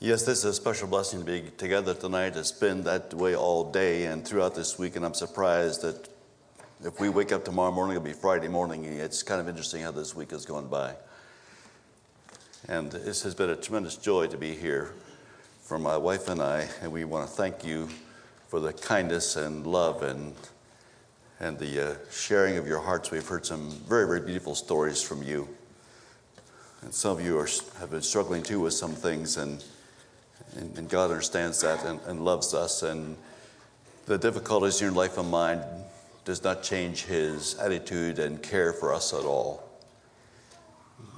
Yes, this is a special blessing to be together tonight. It's been that way all day and throughout this week, and I'm surprised that if we wake up tomorrow morning, it'll be Friday morning. It's kind of interesting how this week has gone by. And this has been a tremendous joy to be here for my wife and I, and we want to thank you for the kindness and love and and the uh, sharing of your hearts. We've heard some very, very beautiful stories from you. And some of you are, have been struggling too with some things, and and, and God understands that and, and loves us. And the difficulties in your life and mine does not change His attitude and care for us at all.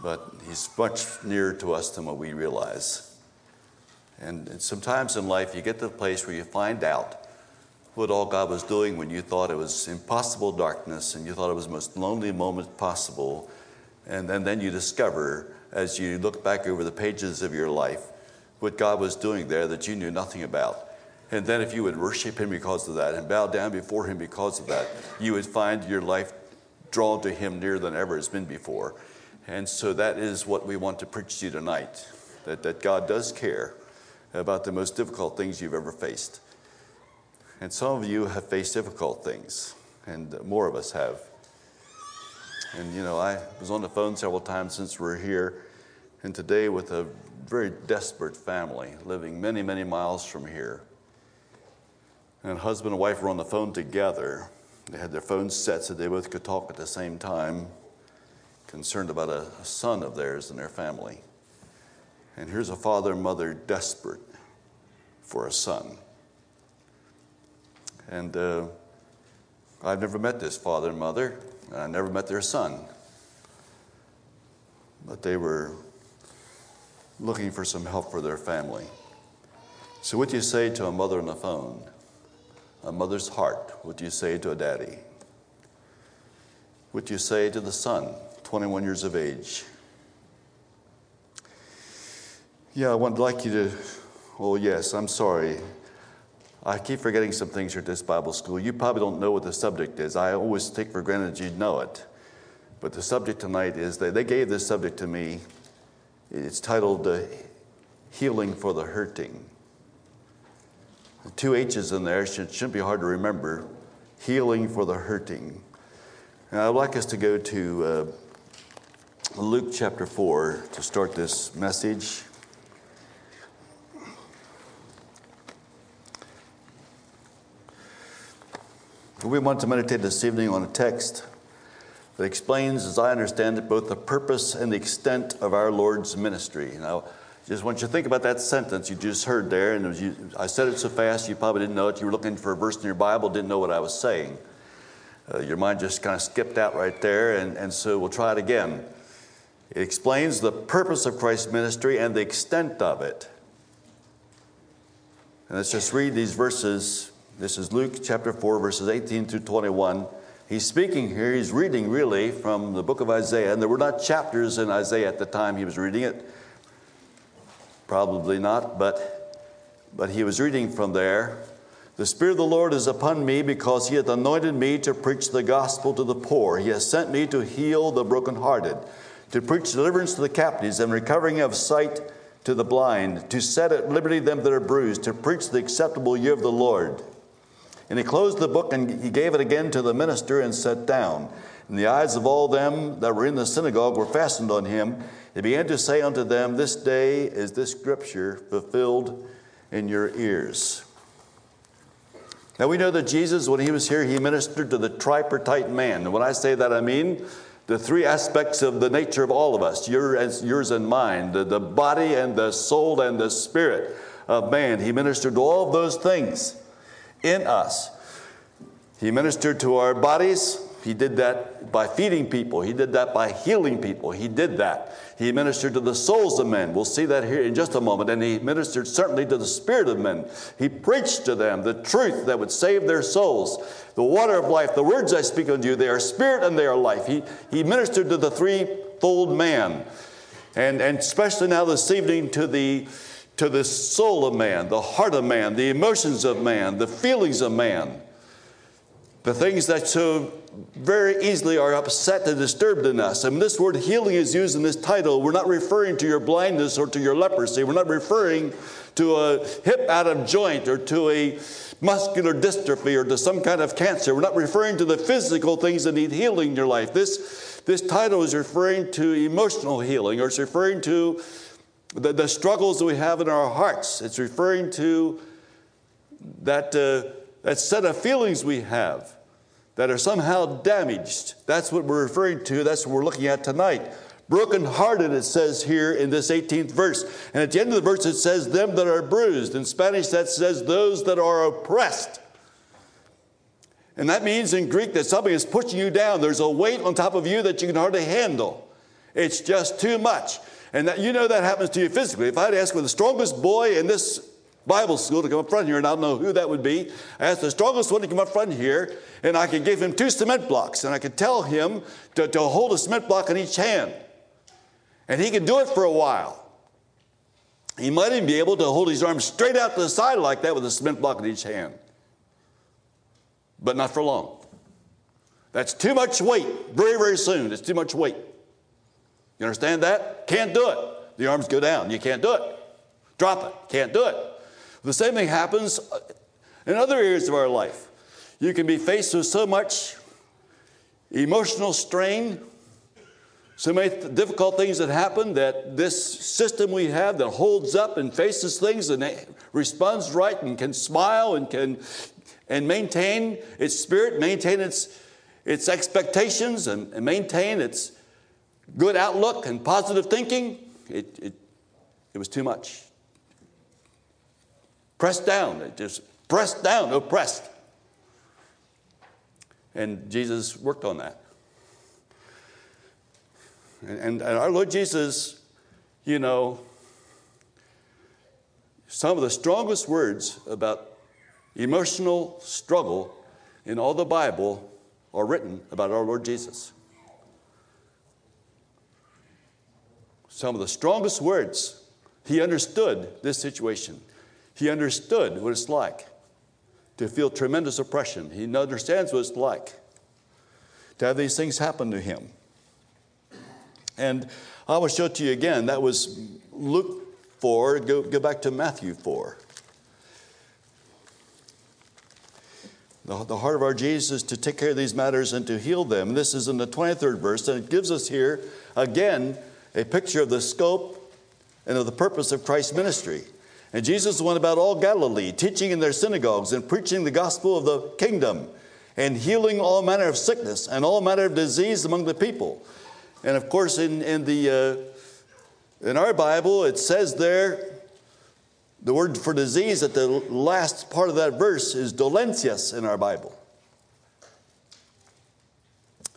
But He's much nearer to us than what we realize. And, and sometimes in life, you get to the place where you find out what all God was doing when you thought it was impossible darkness and you thought it was the most lonely moment possible. And, and then you discover, as you look back over the pages of your life, what God was doing there that you knew nothing about. And then, if you would worship Him because of that and bow down before Him because of that, you would find your life drawn to Him nearer than ever has been before. And so, that is what we want to preach to you tonight that, that God does care about the most difficult things you've ever faced. And some of you have faced difficult things, and more of us have. And you know, I was on the phone several times since we're here, and today with a very desperate family living many, many miles from here. And husband and wife were on the phone together. They had their phones set so they both could talk at the same time, concerned about a, son of theirs and their family. And here's a father and mother desperate for a son. And uh, I've never met this father and mother, and I never met their son. But they were looking for some help for their family. So, what do you say to a mother on the phone? A mother's heart. What do you say to a daddy? What do you say to the son, 21 years of age? Yeah, I would like you to, oh, yes, I'm sorry. I keep forgetting some things here at this Bible school. You probably don't know what the subject is. I always take for granted you'd know it. But the subject tonight is that they gave this subject to me it's titled uh, Healing for the Hurting. The two H's in there should, shouldn't be hard to remember. Healing for the Hurting. And I'd like us to go to uh, Luke chapter 4 to start this message. We want to meditate this evening on a text that explains, as I understand it, both the purpose and the extent of our Lord's ministry. Now, just want you to think about that sentence you just heard there, and you, I said it so fast you probably didn't know it. You were looking for a verse in your Bible, didn't know what I was saying. Uh, your mind just kind of skipped out right there, and, and so we'll try it again. It explains the purpose of Christ's ministry and the extent of it. And let's just read these verses. This is Luke chapter 4, verses 18 through 21 he's speaking here, he's reading really from the book of Isaiah, and there were not chapters in Isaiah at the time he was reading it. Probably not, but, but he was reading from there. The Spirit of the Lord is upon me because he hath anointed me to preach the gospel to the poor. He has sent me to heal the brokenhearted, to preach deliverance to the captives and recovering of sight to the blind, to set at liberty them that are bruised, to preach the acceptable year of the Lord. And he closed the book and he gave it again to the minister and sat down. And the eyes of all them that were in the synagogue were fastened on him. He began to say unto them, This day is this scripture fulfilled in your ears. Now we know that Jesus, when he was here, he ministered to the tripartite man. And when I say that, I mean the three aspects of the nature of all of us yours, and mine the, the body and the soul and the spirit of man. He ministered to all of those things in us. He ministered to our bodies. He did that by feeding people. He did that by healing people. He did that. He ministered to the souls of men. We'll see that here in just a moment. And he ministered certainly to the spirit of men. He preached to them the truth that would save their souls. The water of life, the words I speak unto you, they are spirit and they are life. He, he ministered to the threefold man. And, and especially now this evening to the to the soul of man, the heart of man, the emotions of man, the feelings of man. the things that so very easily are upset and disturbed in us. And this word healing is used in this title. We're not referring to your blindness or to your leprosy. We're not referring to a hip out of joint or to a muscular dystrophy or to some kind of cancer. We're not referring to the physical things that need healing in your life. This, this title is referring to emotional healing or it's referring to the, the struggles that we have in our hearts. It's referring to that, uh, that set of feelings we have that are somehow damaged. That's what we're referring to. That's what we're looking at tonight. Brokenhearted, it says here in this 18th verse. And at the end of the verse, it says, Them that are bruised. In Spanish, that says, Those that are oppressed. And that means in Greek that something is pushing you down. There's a weight on top of you that you can hardly handle. It's just too much. And that, you know that happens to you physically. If I had asked for the strongest boy in this Bible school to come up front here, and I don't know who that would be, I asked the strongest one to come up front here, and I could give him two cement blocks, and I could tell him to, to hold a cement block in each hand. And he could do it for a while. He might even be able to hold his arms straight out to the side like that with a cement block in each hand. But not for long. That's too much weight very, very soon. It's too much weight. You understand that? Can't do it. The arms go down. You can't do it. Drop it. Can't do it. The same thing happens uh, in other areas of our life. You can be faced with so much emotional strain, so many difficult things that happen that this system we have that holds up and faces things and responds right and can smile and can and maintain its spirit, maintain its, its expectations, and, and maintain its good outlook and positive thinking, it, it, it was too much. Pressed down, it just pressed down, oppressed. And Jesus worked on that. And, and our Lord Jesus, you know, some of the strongest words about emotional struggle in all the Bible are written about our Lord Jesus. Some of the strongest words. He understood this situation. He understood what it's like to feel tremendous oppression. He understands what it's like to have these things happen to him. And I will show it to you again. That was Luke 4. Go, go back to Matthew 4. The, the heart of our Jesus is to take care of these matters and to heal them. This is in the 23rd verse, and it gives us here again a picture of the scope and of the purpose of Christ's ministry. And Jesus went about all Galilee, teaching in their synagogues and preaching the gospel of the kingdom and healing all manner of sickness and all manner of disease among the people. And of course, in, in, the, uh, in our Bible, it says there, the word for disease at the last part of that verse is dolencias in our Bible.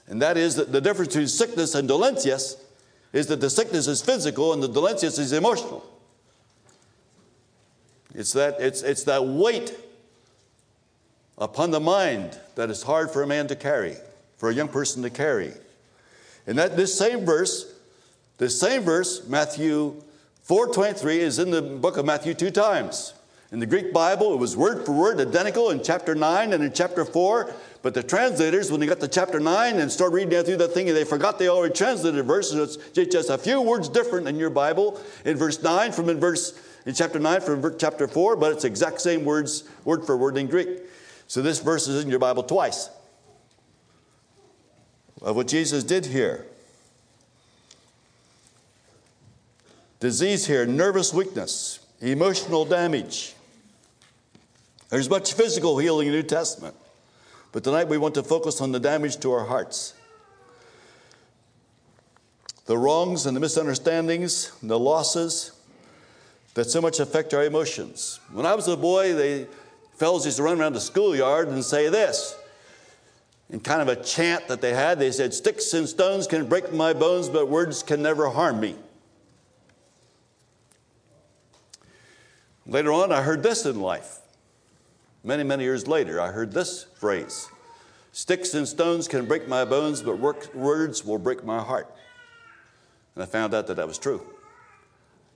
And that is the difference between sickness and dolencias is that the sickness is physical and the dolencias is emotional. It's that, it's, it's that weight upon the mind that is hard for a man to carry, for a young person to carry. And that this same verse, this same verse, Matthew 4:23, is in the book of Matthew two times. In the Greek Bible, it was word for word identical in chapter 9 and in chapter 4. But the translators, when they got to chapter 9 and started reading through that thing, they forgot they already translated verses. It's just a few words different in your Bible in verse 9 from in verse in chapter 9 from chapter 4, but it's exact same words, word for word in Greek. So this verse is in your Bible twice of what Jesus did here. Disease here, nervous weakness, emotional damage, there's much physical healing in the New Testament, but tonight we want to focus on the damage to our hearts. The wrongs and the misunderstandings, and the losses that so much affect our emotions. When I was a boy, the fellows used to run around the schoolyard and say this in kind of a chant that they had. They said, Sticks and stones can break my bones, but words can never harm me. Later on, I heard this in life Many, many years later, I heard this phrase Sticks and stones can break my bones, but words will break my heart. And I found out that that was true.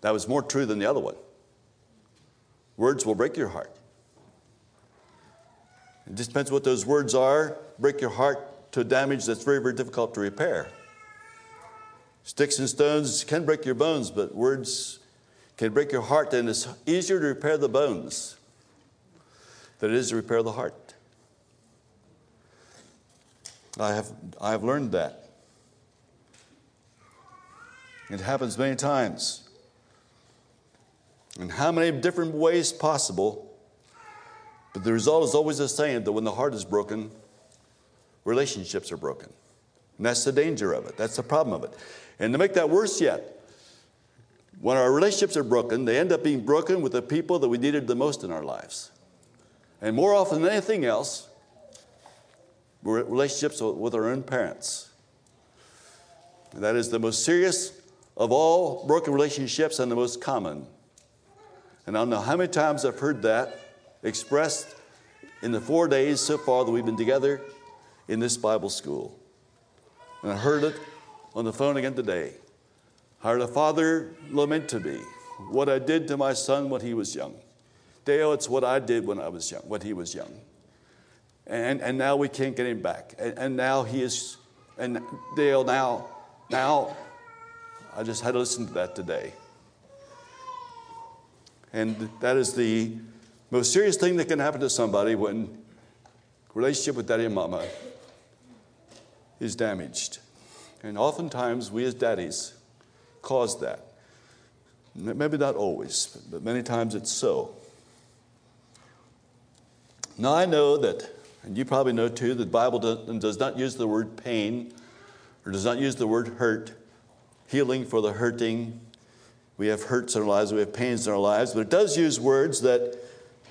That was more true than the other one. Words will break your heart. It just depends what those words are. Break your heart to damage that's very, very difficult to repair. Sticks and stones can break your bones, but words can break your heart, and it's easier to repair the bones than it is to repair the heart. I have, I have learned that. It happens many times. In how many different ways possible, but the result is always the same that when the heart is broken, relationships are broken. And that's the danger of it. That's the problem of it. And to make that worse yet, when our relationships are broken, they end up being broken with the people that we needed the most in our lives. And more often than anything else, relationships with our own parents. That is the most serious of all broken relationships and the most common. And I don't know how many times I've heard that expressed in the four days so far that we've been together in this Bible school. And I heard it on the phone again today. I heard a father lament to me what I did to my son when he was young. Dale, it's what I did when I was young, when he was young. And, and now we can't get him back. And, and now he is, and Dale, now, now, I just had to listen to that today. And that is the most serious thing that can happen to somebody when relationship with daddy and mama is damaged. And oftentimes, we as daddies cause that. Maybe not always, but many times it's so. Now, I know that, and you probably know too, that the Bible does not use the word pain or does not use the word hurt, healing for the hurting. We have hurts in our lives, we have pains in our lives, but it does use words that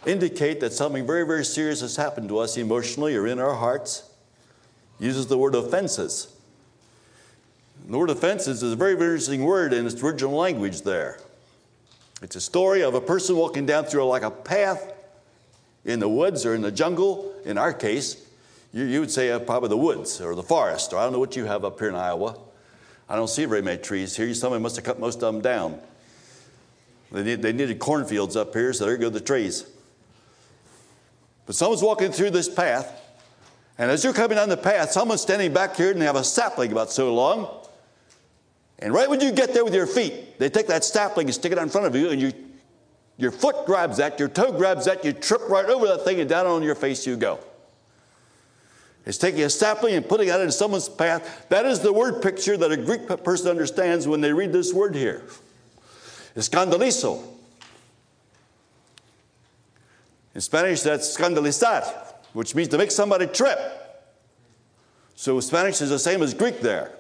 indicate that something very, very serious has happened to us emotionally or in our hearts. It uses the word offenses. The word offenses is a very, very interesting word in its original language there. It's a story of a person walking down through like a path in the woods or in the jungle, in our case, you, you would say uh, probably the woods or the forest, or I don't know what you have up here in Iowa. I don't see very many trees here. Somebody must have cut most of them down. They, need, they needed cornfields up here, so there go the trees. But someone's walking through this path, and as you're coming down the path, someone's standing back here and they have a sapling about so long. And right when you get there with your feet, they take that sapling and stick it in front of you, and you your foot grabs that, your toe grabs that, you trip right over that thing, and down on your face you go. It's taking a sapling and putting it in someone's path. That is the word picture that a Greek person understands when they read this word here. Escandalizo. In Spanish, that's scandalizar, which means to make somebody trip. So Spanish is the same as Greek there.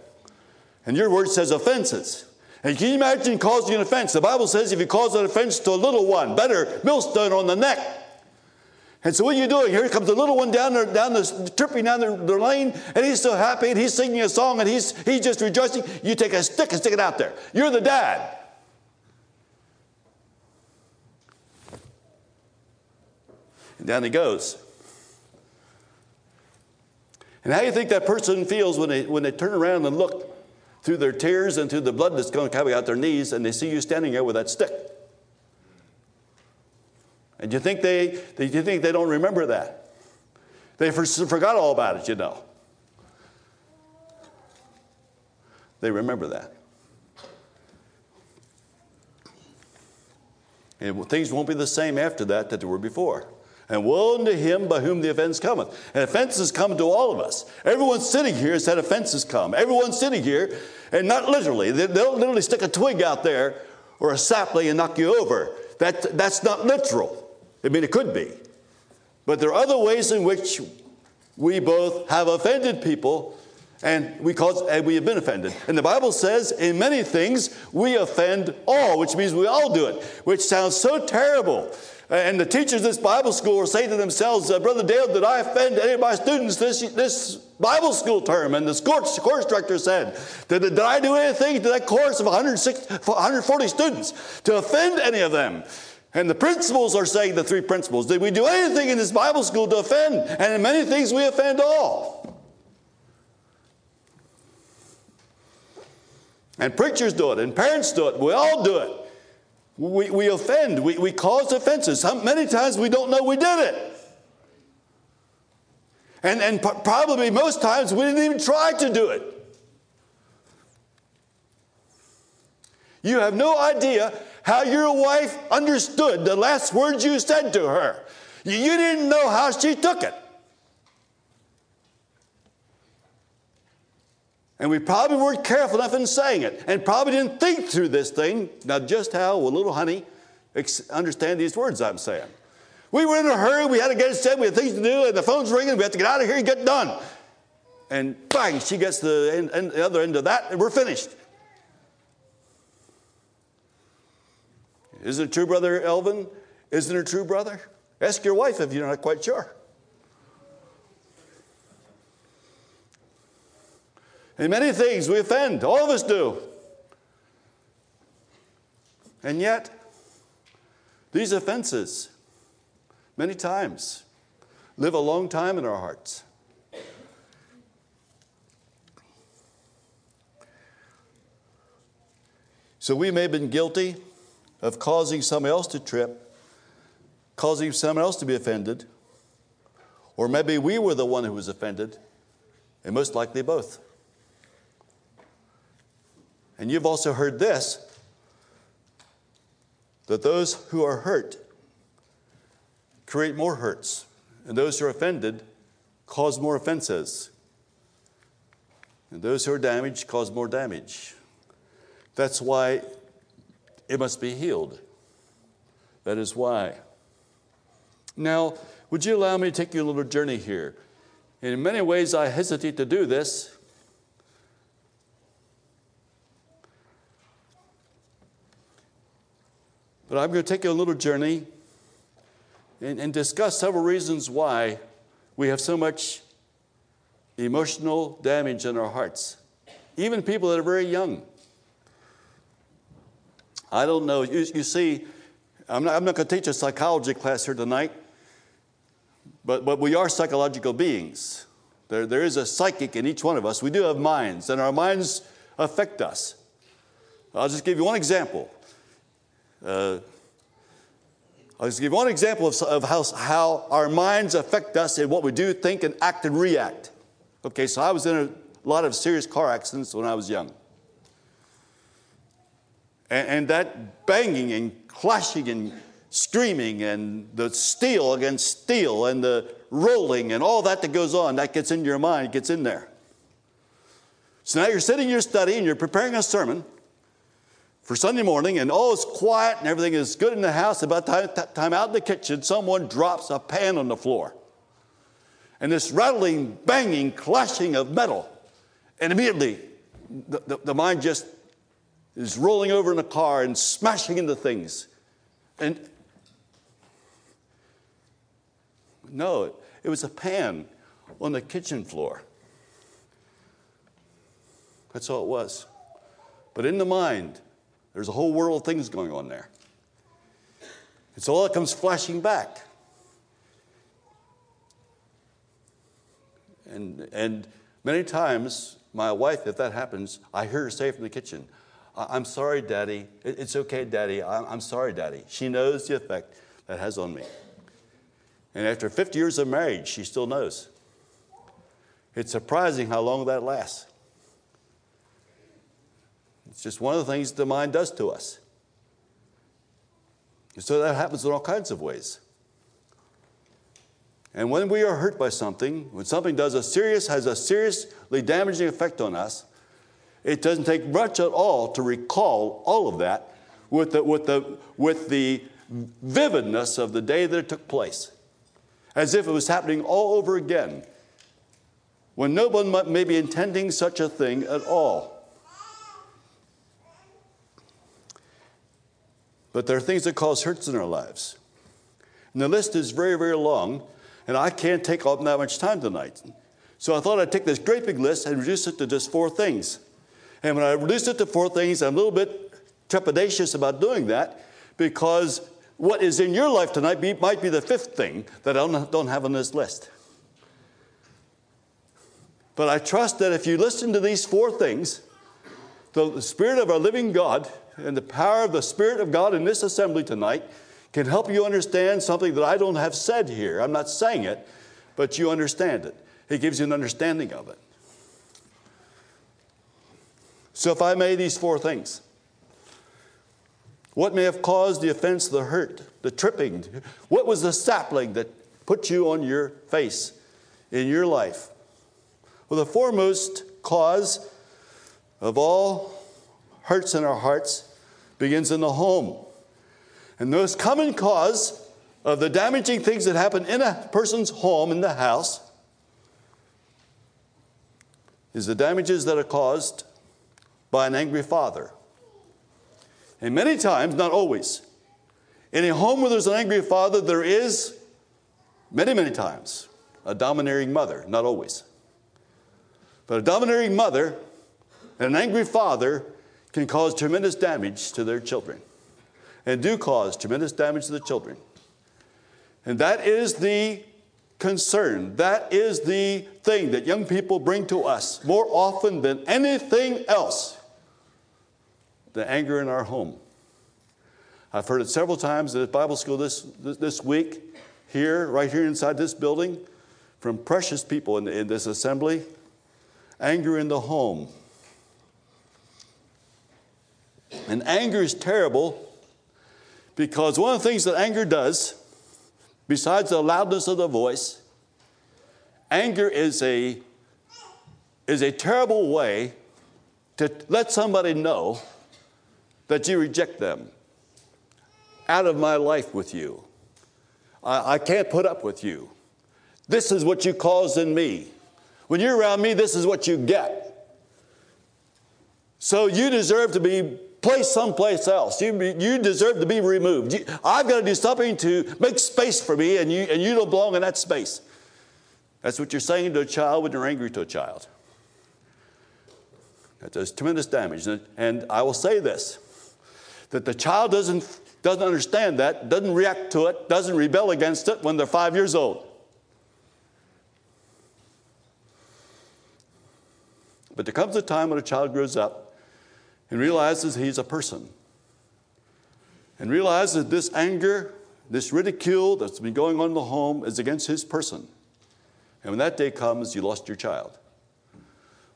And your word says offenses. And can you imagine causing an offense? The Bible says if you cause an offense to a little one, better millstone on the neck. And so what are you doing? Here comes the little one down there, down the tripping down the, the lane, and he's so happy, and he's singing a song, and he's he's just rejoicing. You take a stick and stick it out there. You're the dad. And down he goes. And how do you think that person feels when they when they turn around and look through their tears and through the blood that's coming out their knees, and they see you standing there with that stick. And you think they, you think they don't remember that? They forgot all about it, you know. They remember that. And things won't be the same after that that they were before. And woe unto him by whom the offense cometh. And offenses come to all of us. Everyone sitting here has had offenses come. Everyone sitting here, and not literally, they'll literally stick a twig out there or a sapling and knock you over. That, that's not literal. I mean, it could be. But there are other ways in which we both have offended people and we cause and we have been offended. And the Bible says in many things we offend all, which means we all do it, which sounds so terrible. And the teachers of this Bible school are saying to themselves, uh, Brother Dale, did I offend any of my students this, this Bible school term? And the course, course director said, did, did I do anything to that course of 140 students to offend any of them? And the principals are saying, the three principals, did we do anything in this Bible school to offend? And in many things we offend all. And preachers do it, and parents do it, we all do it. We, we offend, we, we cause offenses. Many times we don't know we did it. And, and probably most times we didn't even try to do it. You have no idea how your wife understood the last words you said to her. You didn't know how she took it. And we probably weren't careful enough in saying it and probably didn't think through this thing. Now, just how will little honey understand these words I'm saying? We were in a hurry. We had to get it said. We had things to do, and the phone's ringing. We have to get out of here and get done. And bang, she gets the, end, end, the other end of that, and we're finished. Isn't it true, Brother Elvin? Isn't it true, brother? Ask your wife if you're not quite sure. In many things, we offend. All of us do. And yet, these offenses, many times, live a long time in our hearts. So we may have been guilty of causing someone else to trip, causing someone else to be offended, or maybe we were the one who was offended, and most likely both. And you've also heard this that those who are hurt create more hurts, and those who are offended cause more offenses. And those who are damaged cause more damage. That's why it must be healed. That is why. Now, would you allow me to take you a little journey here? In many ways, I hesitate to do this But I'm going to take you a little journey and, and discuss several reasons why we have so much emotional damage in our hearts, even people that are very young. I don't know. You, you see, I'm not, I'm not going to teach a psychology class here tonight, but, but we are psychological beings. There, there is a psychic in each one of us. We do have minds, and our minds affect us. I'll just give you one example. Uh, I'll just give one example of, of how, how our minds affect us in what we do, think, and act and react. Okay, so I was in a lot of serious car accidents when I was young. And, and that banging and clashing and screaming and the steel against steel and the rolling and all that that goes on, that gets into your mind, gets in there. So now you're sitting in your study and you're preparing a sermon for Sunday morning, and oh, all is quiet and everything is good in the house. About time, time out in the kitchen, someone drops a pan on the floor. And this rattling, banging, clashing of metal. And immediately, the, the, the mind just is rolling over in the car and smashing into things. And no, it was a pan on the kitchen floor. That's all it was. But in the mind, there's a whole world of things going on there. It's all that comes flashing back. And, and many times, my wife, if that happens, I hear her say from the kitchen, I'm sorry, Daddy. It's okay, Daddy. I'm sorry, Daddy. She knows the effect that has on me. And after 50 years of marriage, she still knows. It's surprising how long that lasts. It's just one of the things the mind does to us. So that happens in all kinds of ways. And when we are hurt by something, when something does a serious, has a seriously damaging effect on us, it doesn't take much at all to recall all of that with the, with the, with the vividness of the day that it took place, as if it was happening all over again, when no one may be intending such a thing at all. But there are things that cause hurts in our lives. And the list is very, very long, and I can't take up that much time tonight. So I thought I'd take this great big list and reduce it to just four things. And when I reduce it to four things, I'm a little bit trepidatious about doing that because what is in your life tonight be, might be the fifth thing that I don't, don't have on this list. But I trust that if you listen to these four things, the Spirit of our living God and the power of the Spirit of God in this assembly tonight can help you understand something that I don't have said here. I'm not saying it, but you understand it. He gives you an understanding of it. So, if I may, these four things, what may have caused the offense, the hurt, the tripping? What was the sapling that put you on your face in your life? Well, the foremost cause of all hurts in our hearts begins in the home. And the most common cause of the damaging things that happen in a person's home, in the house, is the damages that are caused by an angry father. And many times, not always, in a home where there's an angry father, there is, many, many times, a domineering mother, not always. But a domineering mother and an angry father can cause tremendous damage to their children and do cause tremendous damage to the children. And that is the concern. That is the thing that young people bring to us more often than anything else the anger in our home. I've heard it several times at Bible school this, this week, here, right here inside this building, from precious people in, in this assembly. Anger in the home. And anger is terrible because one of the things that anger does, besides the loudness of the voice, anger is a, is a terrible way to let somebody know that you reject them. Out of my life with you. I, I can't put up with you. This is what you cause in me. When you're around me, this is what you get. So you deserve to be placed someplace else. You, you deserve to be removed. You, I've got to do something to make space for me, and you, and you don't belong in that space. That's what you're saying to a child when you're angry to a child. That does tremendous damage. And, and I will say this that the child doesn't, doesn't understand that, doesn't react to it, doesn't rebel against it when they're five years old. But there comes a time when a child grows up and realizes he's a person and realizes that this anger, this ridicule that's been going on in the home is against his person. And when that day comes, you lost your child.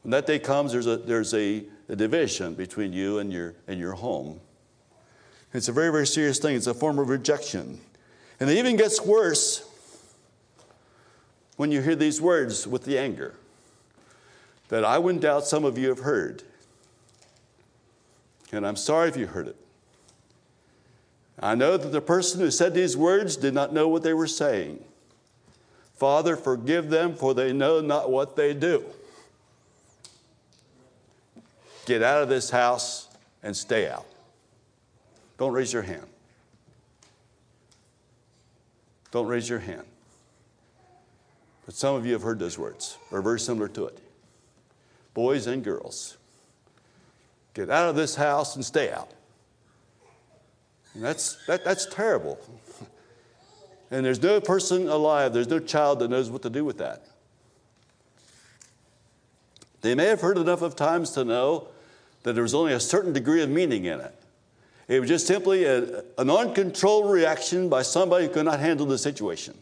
When that day comes, there's a, there's a, a division between you and your, and your home. It's a very, very serious thing. It's a form of rejection. And it even gets worse when you hear these words with the anger that I wouldn't doubt some of you have heard. And I'm sorry if you heard it. I know that the person who said these words did not know what they were saying. Father, forgive them, for they know not what they do. Get out of this house and stay out. Don't raise your hand. Don't raise your hand. But some of you have heard those words, or very similar to it boys and girls. Get out of this house and stay out. And that's, that, that's terrible. And there's no person alive, there's no child that knows what to do with that. They may have heard enough of times to know that there was only a certain degree of meaning in it. It was just simply a, an uncontrolled reaction by somebody who could not handle the situation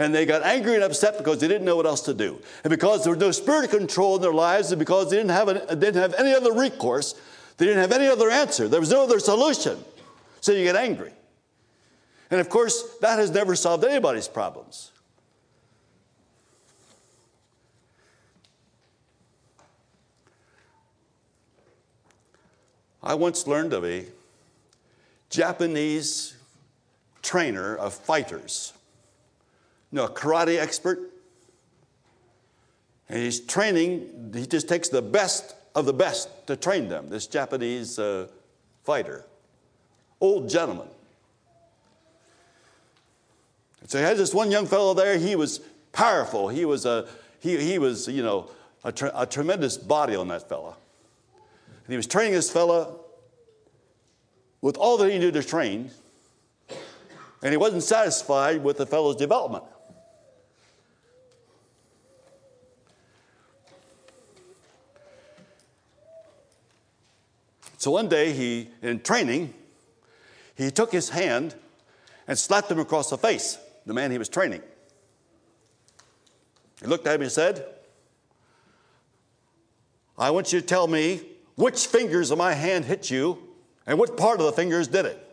and they got angry and upset because they didn't know what else to do. And because there was no spirit of control in their lives, and because they didn't have, an, didn't have any other recourse, they didn't have any other answer. There was no other solution. So you get angry. And of course, that has never solved anybody's problems. I once learned of a Japanese trainer of fighters you know, a karate expert. And he's training, he just takes the best of the best to train them, this Japanese uh, fighter, old gentleman. And so he had this one young fellow there, he was powerful. He was, a, he, he was you know, a, a tremendous body on that fellow. And he was training this fellow with all that he knew to train, and he wasn't satisfied with the fellow's development. So one day, he, in training, he took his hand and slapped him across the face, the man he was training. He looked at me and said, I want you to tell me which fingers of my hand hit you and what part of the fingers did it.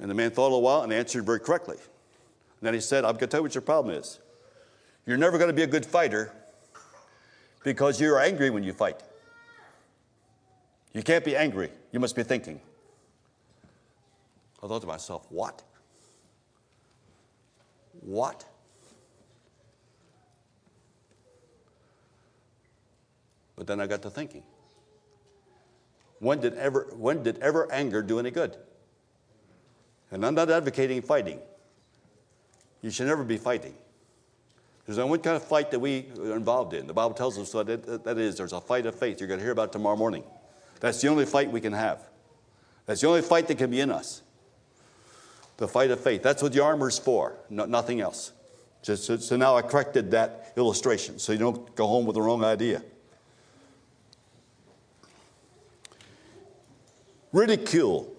And the man thought a little while and answered very correctly. And then he said, I'm going to tell you what your problem is. You're never going to be a good fighter because you're angry when you fight. You can't be angry, you must be thinking. I thought to myself, what? What? But then I got to thinking. When did ever, when did ever anger do any good? And I'm not advocating fighting. You should never be fighting. There's only one kind of fight that we are involved in. The Bible tells us what that is. There's a fight of faith. You're going to hear about tomorrow morning. That's the only fight we can have. That's the only fight that can be in us. The fight of faith. That's what the armor's for, no, nothing else. Just, so, so now I corrected that illustration so you don't go home with the wrong idea. Ridicule.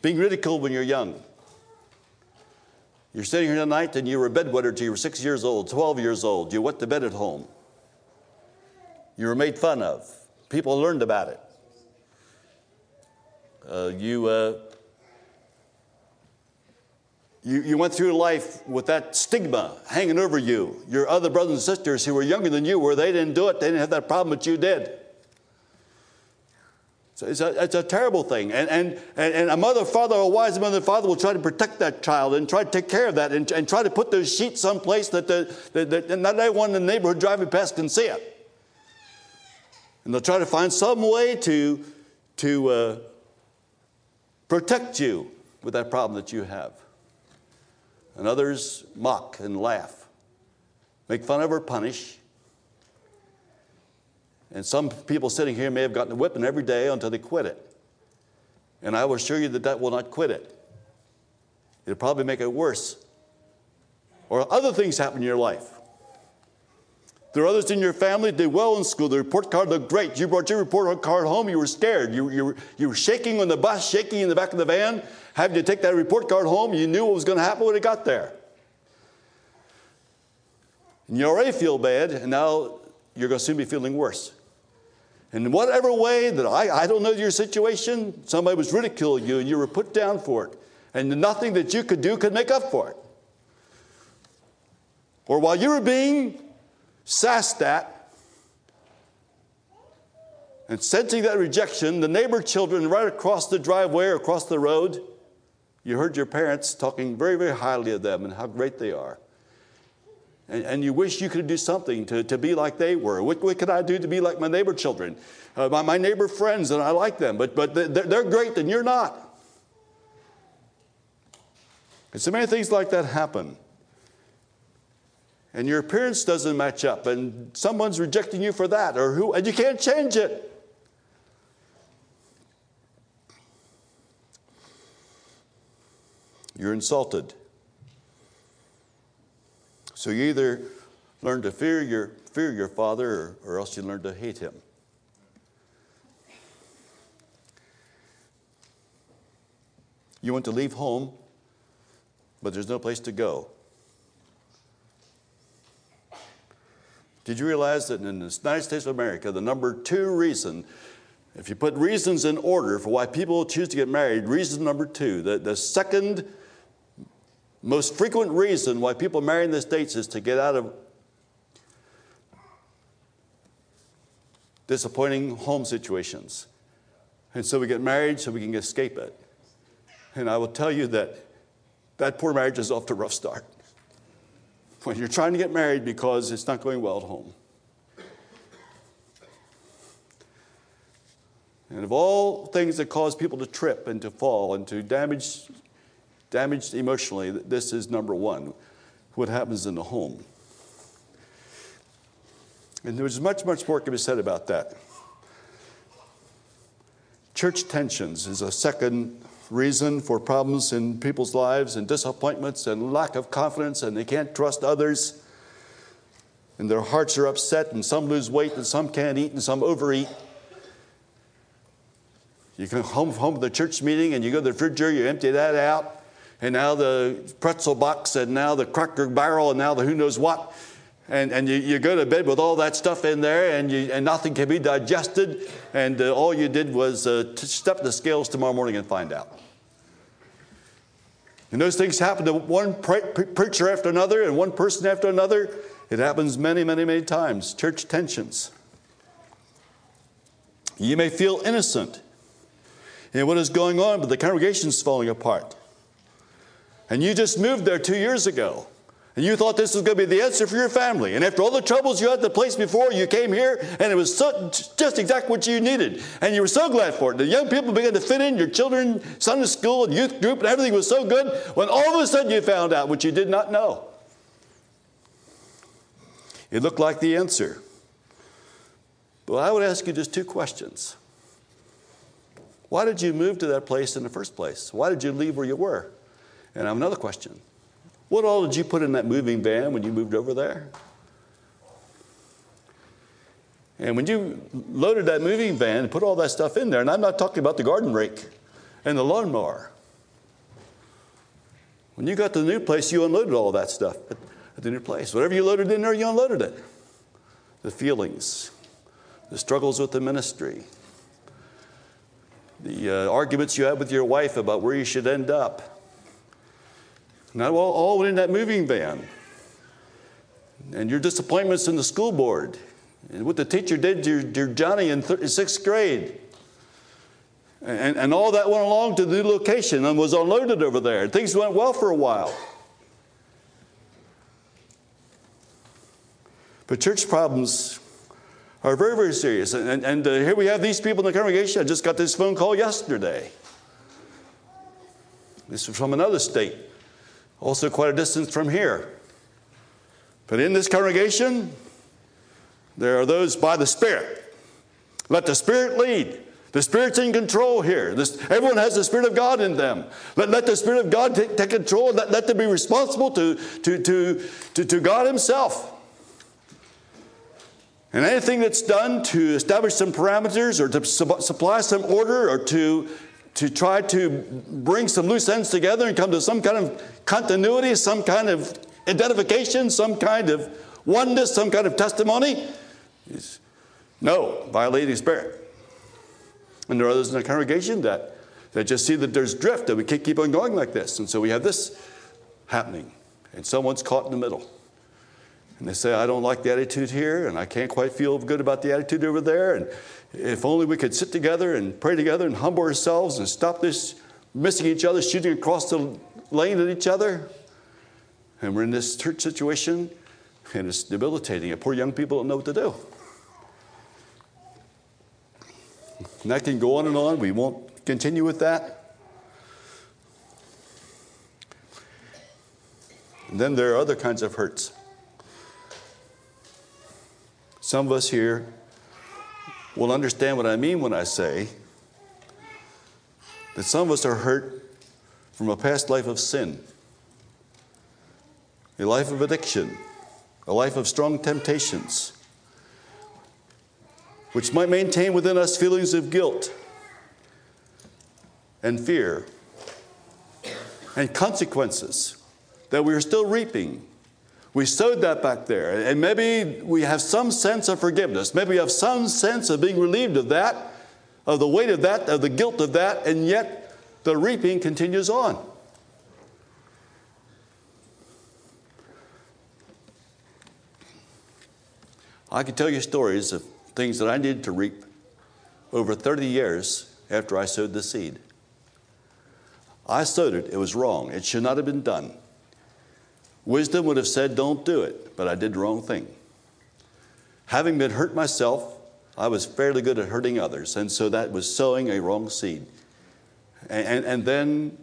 Being ridiculed when you're young. You're sitting here tonight and you were a bedwetter till you were six years old, 12 years old. You went to bed at home. You were made fun of. People learned about it. Uh, you, uh, you, you went through life with that stigma hanging over you. Your other brothers and sisters who were younger than you were, they didn't do it. They didn't have that problem, but you did. So it's a, it's a terrible thing. And, and, and a mother, father, a wise mother, father will try to protect that child and try to take care of that and, and try to put those sheets someplace that, the, that, that not everyone in the neighborhood driving past can see it. And they'll try to find some way to, to uh, protect you with that problem that you have. And others mock and laugh, make fun of or punish. And some people sitting here may have gotten a whipping every day until they quit it. And I will assure you that that will not quit it. It'll probably make it worse. Or other things happen in your life. There are others in your family did well in school. The report card looked great. You brought your report card home. You were scared. You, you, you were shaking on the bus, shaking in the back of the van, having to take that report card home. You knew what was going to happen when it got there. And you already feel bad, and now you're going to soon be feeling worse. In whatever way that I, I don't know your situation, somebody was ridiculing you and you were put down for it. And nothing that you could do could make up for it. Or while you were being sassed at and sensing that rejection, the neighbor children right across the driveway or across the road, you heard your parents talking very, very highly of them and how great they are. And, and you wish you could do something to, to be like they were. What, what could I do to be like my neighbor children? Uh, my, my neighbor friends, and I like them, but, but they're, they're great and you're not. And so many things like that happen. And your appearance doesn't match up, and someone's rejecting you for that, or who, and you can't change it. You're insulted. So you either learn to fear your, fear your father or, or else you learn to hate him. You want to leave home, but there's no place to go. Did you realize that in the United States of America, the number two reason, if you put reasons in order for why people choose to get married, reason number two, the, the second most frequent reason why people marry in the States is to get out of disappointing home situations. And so we get married so we can escape it. And I will tell you that that poor marriage is off to a rough start. When you're trying to get married because it's not going well at home. And of all things that cause people to trip and to fall and to damage damaged emotionally, this is number one what happens in the home. And there's much, much more can be said about that. Church tensions is a second reason for problems in people's lives and disappointments and lack of confidence, and they can't trust others. And their hearts are upset, and some lose weight, and some can't eat, and some overeat. You come home, from the church meeting and you go to the refrigerator, you empty that out, and now the pretzel box, and now the cracker barrel, and now the who knows what. And, and you, you go to bed with all that stuff in there, and, you, and nothing can be digested, and uh, all you did was uh, step the scales tomorrow morning and find out. And those things happen to one pre- preacher after another, and one person after another. It happens many, many, many times. Church tensions. You may feel innocent in what is going on, but the congregation is falling apart. And you just moved there two years ago. And you thought this was going to be the answer for your family. And after all the troubles you had the place before, you came here and it was so, just exactly what you needed. And you were so glad for it. The young people began to fit in, your children, Sunday school and youth group, and everything was so good when all of a sudden you found out what you did not know. It looked like the answer. But I would ask you just two questions. Why did you move to that place in the first place? Why did you leave where you were? And I have another question. What all did you put in that moving van when you moved over there? And when you loaded that moving van and put all that stuff in there, and I'm not talking about the garden rake and the lawnmower. When you got to the new place, you unloaded all that stuff at, at the new place. Whatever you loaded in there, you unloaded it. The feelings, the struggles with the ministry, the uh, arguments you had with your wife about where you should end up not all, all in that moving van. And your disappointments in the school board. And what the teacher did to your, your Johnny in th- sixth grade. And, and all that went along to the new location and was unloaded over there. Things went well for a while. But church problems are very, very serious. And, and, and uh, here we have these people in the congregation. I just got this phone call yesterday. This is from another state also quite a distance from here. But in this congregation, there are those by the Spirit. Let the Spirit lead. The Spirit's in control here. This, everyone has the Spirit of God in them. Let, let the Spirit of God take, take control. Let, let them be responsible to, to, to, to, to God Himself. And anything that's done to establish some parameters or to supply some order or to to try to bring some loose ends together and come to some kind of continuity, some kind of identification, some kind of oneness, some kind of testimony. No, violating spirit. And there are others in the congregation that, that just see that there's drift, that we can't keep on going like this. And so we have this happening, and someone's caught in the middle. And they say, I don't like the attitude here, and I can't quite feel good about the attitude over there. And if only we could sit together and pray together and humble ourselves and stop this missing each other, shooting across the lane at each other. And we're in this church situation, and it's debilitating. And poor young people don't know what to do. And that can go on and on. We won't continue with that. And then there are other kinds of hurts. Some of us here will understand what I mean when I say that some of us are hurt from a past life of sin, a life of addiction, a life of strong temptations, which might maintain within us feelings of guilt and fear and consequences that we are still reaping we sowed that back there. And maybe we have some sense of forgiveness. Maybe we have some sense of being relieved of that, of the weight of that, of the guilt of that, and yet the reaping continues on. I could tell you stories of things that I needed to reap over 30 years after I sowed the seed. I sowed it, it was wrong. It should not have been done. Wisdom would have said, Don't do it, but I did the wrong thing. Having been hurt myself, I was fairly good at hurting others, and so that was sowing a wrong seed. And, and, and then,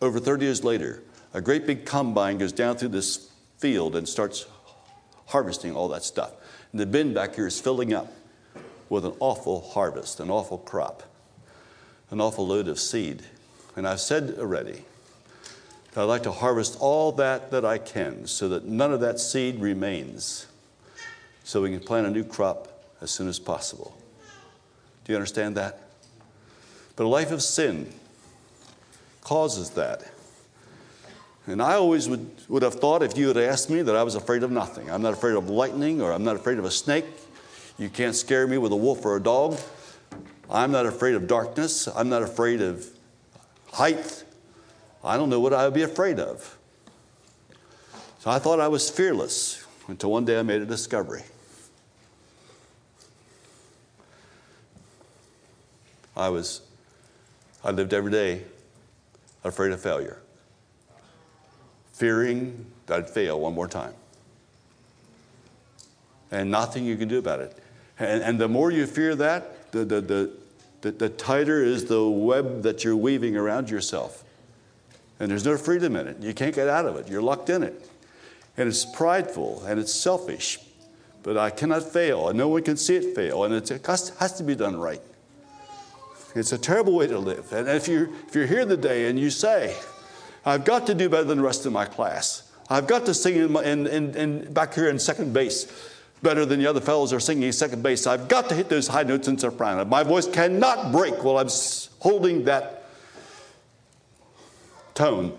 over 30 years later, a great big combine goes down through this field and starts harvesting all that stuff. And the bin back here is filling up with an awful harvest, an awful crop, an awful load of seed. And I've said already, I'd like to harvest all that that I can so that none of that seed remains, so we can plant a new crop as soon as possible. Do you understand that? But a life of sin causes that. And I always would, would have thought if you had asked me that I was afraid of nothing. I'm not afraid of lightning or I'm not afraid of a snake. You can't scare me with a wolf or a dog. I'm not afraid of darkness. I'm not afraid of height. I don't know what I would be afraid of. So I thought I was fearless until one day I made a discovery. I was, I lived every day afraid of failure fearing that I'd fail one more time. And nothing you can do about it. And, and the more you fear that, the, the, the, the, the tighter is the web that you're weaving around yourself. And there's no freedom in it. You can't get out of it. You're locked in it. And it's prideful and it's selfish. But I cannot fail, and no one can see it fail, and it has, to be done right. It's a terrible way to live. And if you're, if you're here today and you say, I've got to do better than the rest of my class. I've got to sing in, my, in, in, in back here in second bass better than the other fellows are singing second bass. I've got to hit those high notes in soprano. My voice cannot break while I'm holding that tone.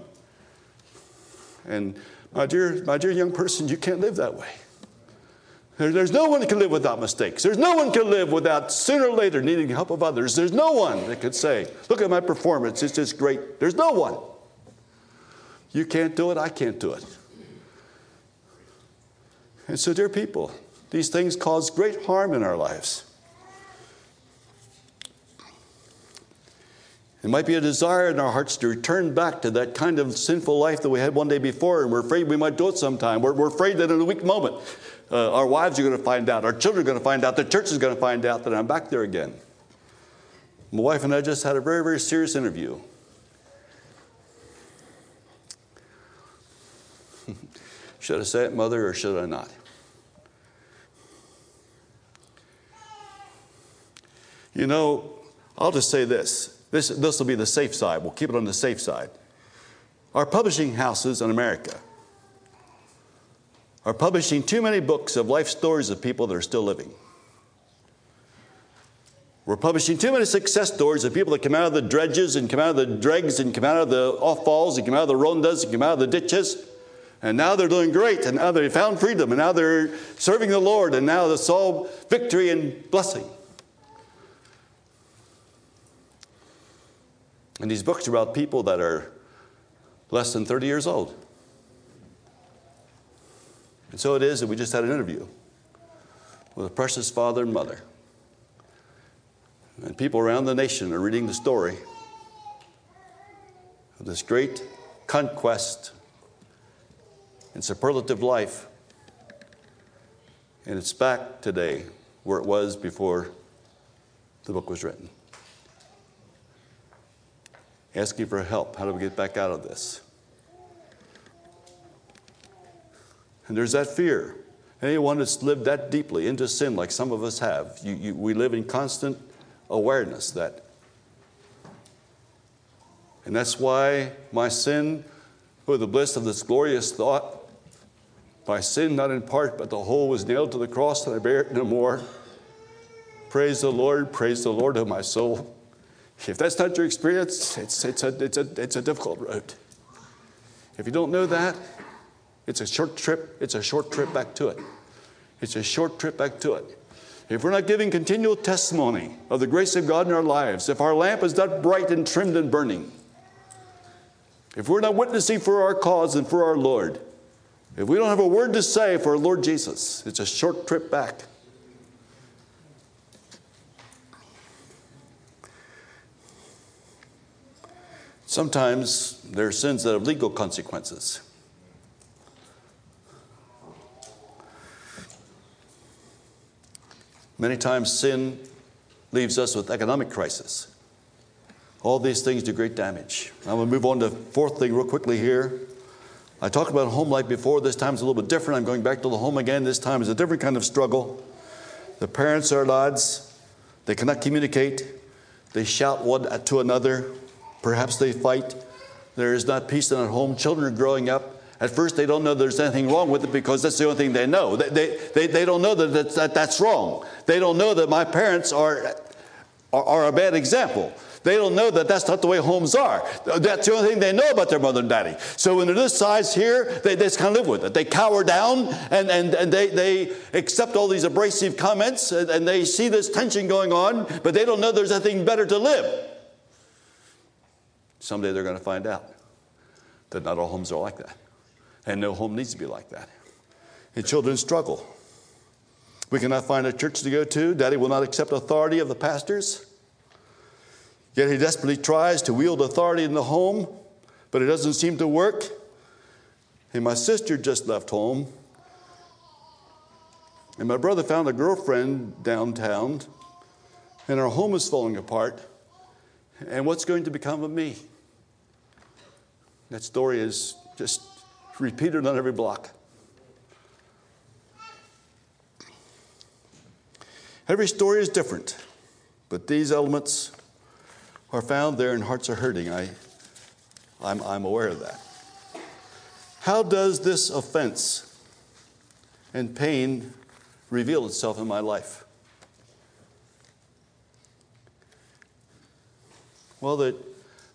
And my dear, my dear young person, you can't live that way. there's no one that can live without mistakes. There's no one can live without sooner or later needing help of others. There's no one that could say, look at my performance, it's just great. There's no one. You can't do it, I can't do it. And so, dear people, these things cause great harm in our lives. It might be a desire in our hearts to return back to that kind of sinful life that we had one day before, and we're afraid we might do it sometime. We're, we're afraid that in a weak moment, uh, our wives are going to find out, our children are going to find out, the church is going to find out that I'm back there again. My wife and I just had a very, very serious interview. Should I say it, Mother, or should I not? You know, I'll just say this. This, this will be the safe side. We'll keep it on the safe side. Our publishing houses in America are publishing too many books of life stories of people that are still living. We're publishing too many success stories of people that come out of the dredges and come out of the dregs and come out of the off falls and come out of the rondas and come out of the ditches and now they're doing great, and now they found freedom, and now they're serving the Lord, and now it's all victory and blessing. And these books are about people that are less than 30 years old. And so it is that we just had an interview with a precious father and mother. And people around the nation are reading the story of this great conquest and superlative life. And it's back today where it was before the book was written. Asking for help. How do we get back out of this? And there's that fear. Anyone that's lived that deeply into sin, like some of us have, you, you, we live in constant awareness that. And that's why my sin, with the bliss of this glorious thought, my sin, not in part, but the whole was nailed to the cross, and I bear it no more. Praise the Lord, praise the Lord of my soul. If that's not your experience, it's, it's, a, it's, a, it's a difficult road. If you don't know that, it's a short trip, it's a short trip back to it. It's a short trip back to it. If we're not giving continual testimony of the grace of God in our lives, if our lamp is not bright and trimmed and burning, if we're not witnessing for our cause and for our Lord, if we don't have a word to say for our Lord Jesus, it's a short trip back. Sometimes there are sins that have legal consequences. Many times sin leaves us with economic crisis. All these things do great damage. I'm going to move on to fourth thing real quickly here. I talked about home life before. This time is a little bit different. I'm going back to the home again. This time is a different kind of struggle. The parents are at odds. They cannot communicate. They shout one to another. Perhaps they fight. There is not peace in at home. Children are growing up. At first, they don't know there's anything wrong with it because that's the only thing they know. They, they, they, they don't know that that's, that that's wrong. They don't know that my parents are, are, are a bad example. They don't know that that's not the way homes are. That's the only thing they know about their mother and daddy. So when they're this size here, they, they just kind of live with it. They cower down and, and, and they, they accept all these abrasive comments and, and they see this tension going on, but they don't know there's anything better to live. Someday they're going to find out that not all homes are like that. And no home needs to be like that. And children struggle. We cannot find a church to go to. Daddy will not accept authority of the pastors. Yet he desperately tries to wield authority in the home, but it doesn't seem to work. And my sister just left home. And my brother found a girlfriend downtown, and our home is falling apart. And what's going to become of me? That story is just repeated on every block. Every story is different, but these elements are found there and hearts are hurting. I, I'm, I'm aware of that. How does this offense and pain reveal itself in my life? Well, there,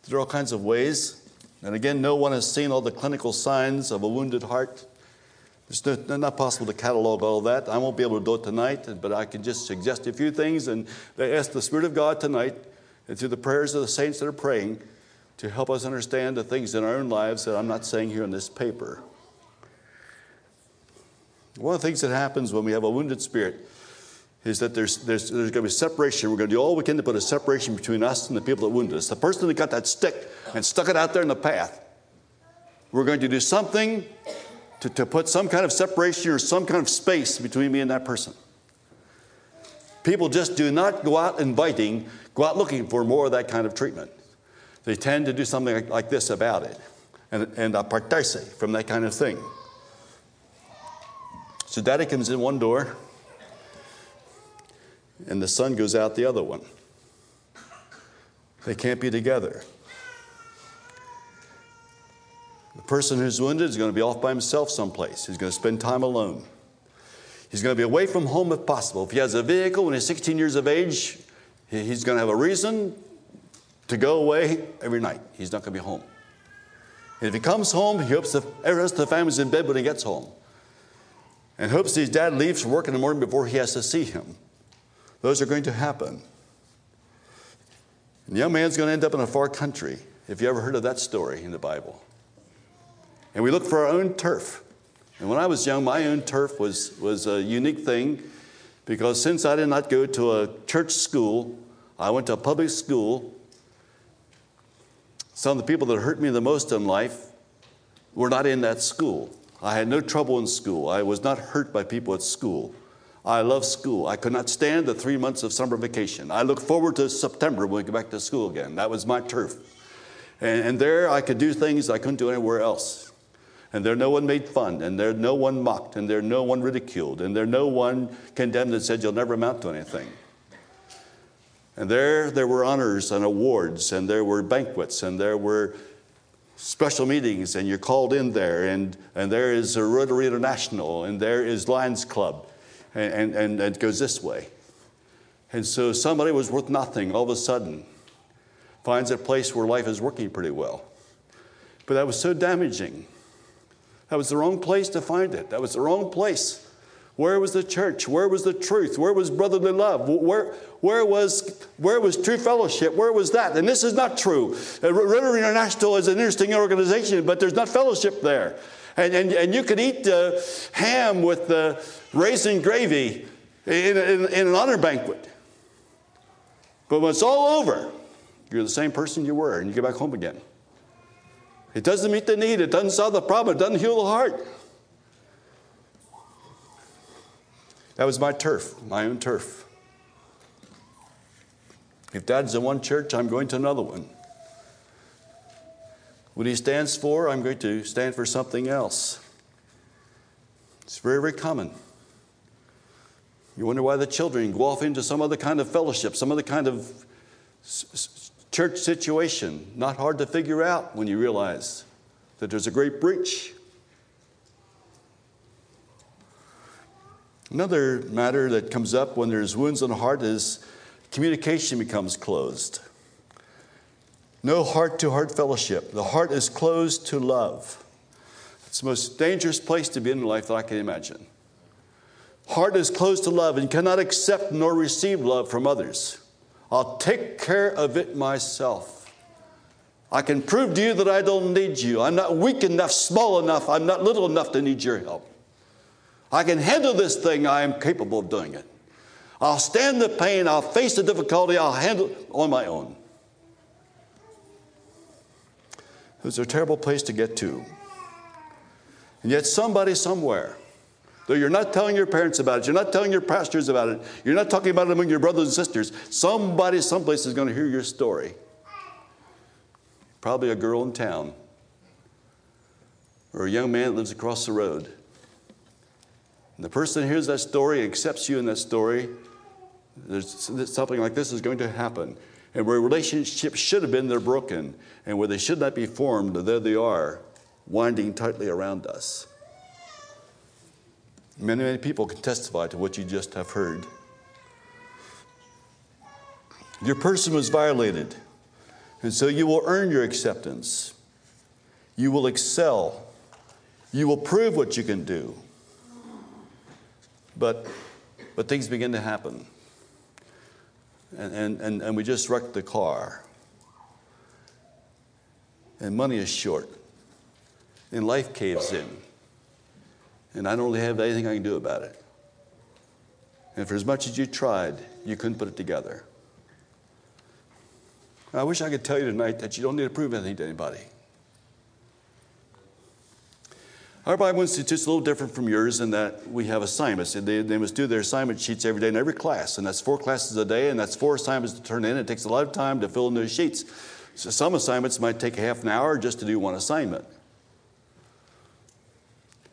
there are all kinds of ways. And again, no one has seen all the clinical signs of a wounded heart. It's not possible to catalog all that. I won't be able to do it tonight, but I can just suggest a few things and ask the Spirit of God tonight and through the prayers of the saints that are praying to help us understand the things in our own lives that I'm not saying here in this paper. One of the things that happens when we have a wounded spirit is that there's, there's, there's going to be separation. We're going to do all we can to put a separation between us and the people that wounded us. The person that got that stick and stuck it out there in the path, we're going to do something to, to put some kind of separation or some kind of space between me and that person. People just do not go out inviting, go out looking for more of that kind of treatment. They tend to do something like, like this about it and, and apartarse from that kind of thing. So daddy comes in one door and the son goes out the other one. They can't be together. The person who's wounded is going to be off by himself someplace. He's going to spend time alone. He's going to be away from home if possible. If he has a vehicle when he's 16 years of age, he's going to have a reason to go away every night. He's not going to be home. And if he comes home, he hopes the rest of the family's in bed when he gets home. And hopes his dad leaves for work in the morning before he has to see him. Those are going to happen. And the young man's going to end up in a far country. If you ever heard of that story in the Bible. And we look for our own turf. And when I was young, my own turf was, was a unique thing because since I did not go to a church school, I went to a public school. Some of the people that hurt me the most in life were not in that school. I had no trouble in school. I was not hurt by people at school. I love school. I could not stand the three months of summer vacation. I look forward to September when we go back to school again. That was my turf. And, and there I could do things I couldn't do anywhere else. And there no one made fun, and there no one mocked, and there no one ridiculed, and there no one condemned and said you'll never amount to anything. And there there were honors and awards, and there were banquets, and there were special meetings, and you're called in there, and, and there is a Rotary International, and there is Lions Club and, and, and it goes this way. And so somebody was worth nothing all of a sudden finds a place where life is working pretty well. But that was so damaging. That was the wrong place to find it. That was the wrong place. Where was the church? Where was the truth? Where was brotherly love? Where, where, was, where was true fellowship? Where was that? And this is not true. Uh, Rotary International is an interesting organization, but there's not fellowship there. And, and, and you could eat uh, ham with the raisin gravy in, in, in an honor banquet. But when it's all over, you're the same person you were, and you get back home again. It doesn't meet the need, it doesn't solve the problem, it doesn't heal the heart. That was my turf, my own turf. If dad's in one church, I'm going to another one. What he stands for, I'm going to stand for something else. It's very, very common. You wonder why the children go off into some other kind of fellowship, some other kind of church situation. Not hard to figure out when you realize that there's a great breach. Another matter that comes up when there's wounds on the heart is communication becomes closed. No heart to heart fellowship. The heart is closed to love. It's the most dangerous place to be in life that I can imagine. Heart is closed to love and cannot accept nor receive love from others. I'll take care of it myself. I can prove to you that I don't need you. I'm not weak enough, small enough, I'm not little enough to need your help. I can handle this thing, I am capable of doing it. I'll stand the pain, I'll face the difficulty, I'll handle it on my own. It was a terrible place to get to. And yet, somebody somewhere, though you're not telling your parents about it, you're not telling your pastors about it, you're not talking about it among your brothers and sisters, somebody someplace is going to hear your story. Probably a girl in town or a young man that lives across the road. And the person hears that story, accepts you in that story, there's something like this is going to happen. And where relationships should have been, they're broken. And where they should not be formed, there they are, winding tightly around us. Many, many people can testify to what you just have heard. Your person was violated, and so you will earn your acceptance. You will excel. You will prove what you can do. But, but things begin to happen and, and, and we just wrecked the car. And money is short. And life caves in. And I don't really have anything I can do about it. And for as much as you tried, you couldn't put it together. I wish I could tell you tonight that you don't need to prove anything to anybody. Our Bible Institute is a little different from yours in that we have assignments. They, they must do their assignment sheets every day in every class, and that's four classes a day, and that's four assignments to turn in. It takes a lot of time to fill in those sheets. So some assignments might take half an hour just to do one assignment.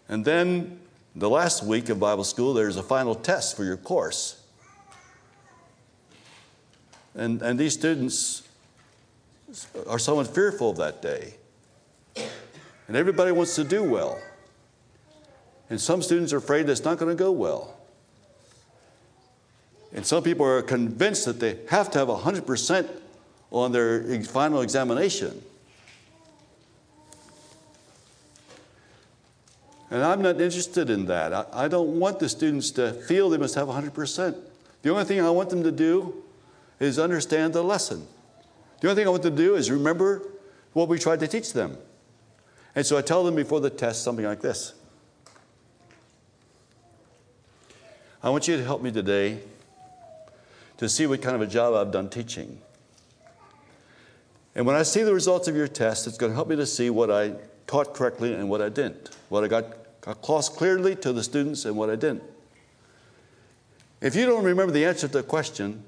And then the last week of Bible school, there's a final test for your course. And, and these students are somewhat fearful of that day. And everybody wants to do well. And some students are afraid it's not going to go well. And some people are convinced that they have to have 100% on their final examination. And I'm not interested in that. I, I, don't want the students to feel they must have 100%. The only thing I want them to do is understand the lesson. The only thing I want them to do is remember what we tried to teach them. And so I tell them before the test something like this I want you to help me today to see what kind of a job I've done teaching. And when I see the results of your test, it's going to help me to see what I taught correctly and what I didn't, what I got across clearly to the students and what I didn't. If you don't remember the answer to the question,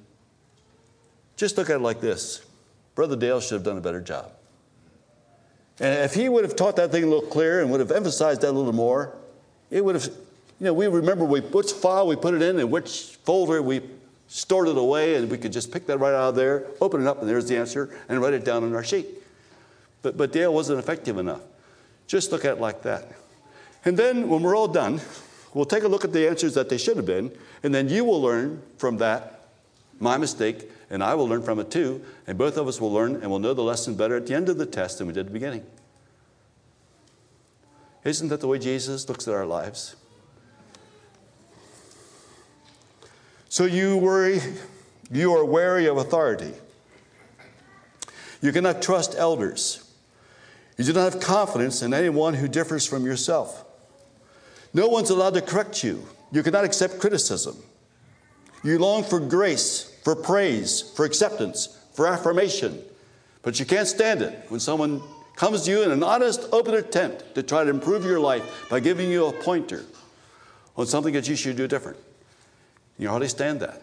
just look at it like this Brother Dale should have done a better job. And if he would have taught that thing a little clearer and would have emphasized that a little more, it would have you know, we remember we, which file we put it in and which folder we stored it away, and we could just pick that right out of there, open it up, and there's the answer, and write it down on our sheet. But, but Dale wasn't effective enough. Just look at it like that. And then when we're all done, we'll take a look at the answers that they should have been, and then you will learn from that, my mistake, and I will learn from it too, and both of us will learn and we'll know the lesson better at the end of the test than we did at the beginning. Isn't that the way Jesus looks at our lives? So you worry, you are wary of authority. You cannot trust elders. You do not have confidence in anyone who differs from yourself. No one's allowed to correct you. You cannot accept criticism. You long for grace, for praise, for acceptance, for affirmation, but you can't stand it when someone comes to you in an honest, open attempt to try to improve your life by giving you a pointer on something that you should do different. You hardly stand that.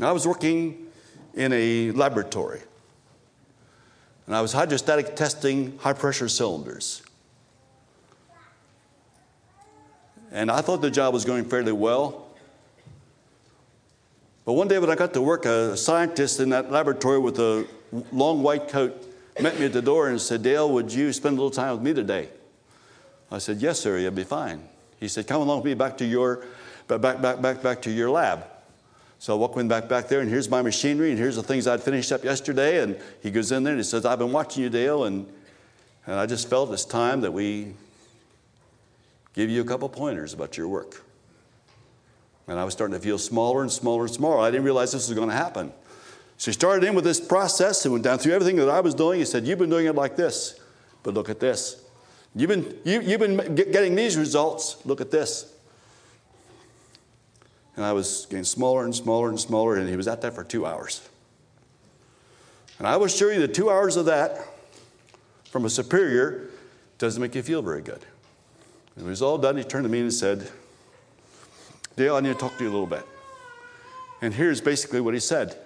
I was working in a laboratory, and I was hydrostatic testing high pressure cylinders. And I thought the job was going fairly well. But one day when I got to work, a scientist in that laboratory with a long white coat met me at the door and said, Dale, would you spend a little time with me today? I said, Yes, sir, you'll be fine. He said, Come along with me back to your, back, back, back, back to your lab. So I walk in back back there, and here's my machinery, and here's the things I'd finished up yesterday. And he goes in there and he says, I've been watching you, Dale, and, and I just felt it's time that we give you a couple pointers about your work. And I was starting to feel smaller and smaller and smaller. I didn't realize this was going to happen. So he started in with this process and went down through everything that I was doing. He said, You've been doing it like this, but look at this. You've been, you, you've been getting these results, look at this. And I was getting smaller and smaller and smaller, and he was at that for two hours. And I will assure you that two hours of that from a superior doesn't make you feel very good. When it was all done, he turned to me and said, Dale, I need to talk to you a little bit. And here's basically what he said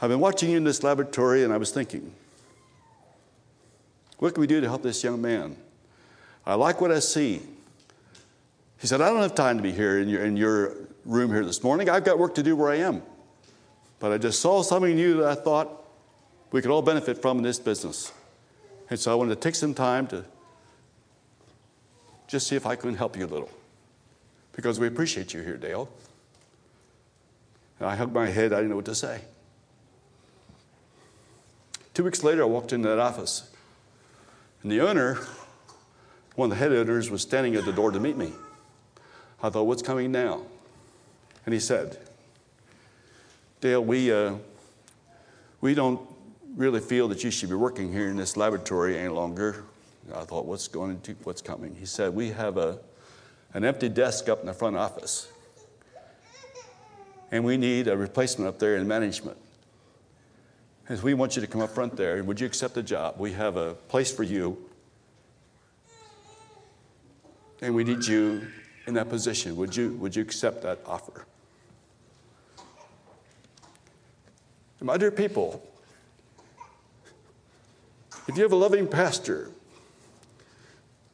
I've been watching you in this laboratory, and I was thinking, what can we do to help this young man? I like what I see. He said, I don't have time to be here in your, in your room here this morning. I've got work to do where I am. But I just saw something new that I thought we could all benefit from in this business. And so I wanted to take some time to just see if I couldn't help you a little. Because we appreciate you here, Dale. And I hugged my head, I didn't know what to say. Two weeks later, I walked into that office, and the owner, one of the head owners, was standing at the door to meet me. I thought, what's coming now? And he said, Dale, we, uh, we don't really feel that you should be working here in this laboratory any longer. I thought, what's going to, what's coming? He said, we have a, an empty desk up in the front office. And we need a replacement up there in management. And we want you to come up front there. Would you accept the job? We have a place for you. And we need you in that position, would you, would you accept that offer? My dear people, if you have a loving pastor,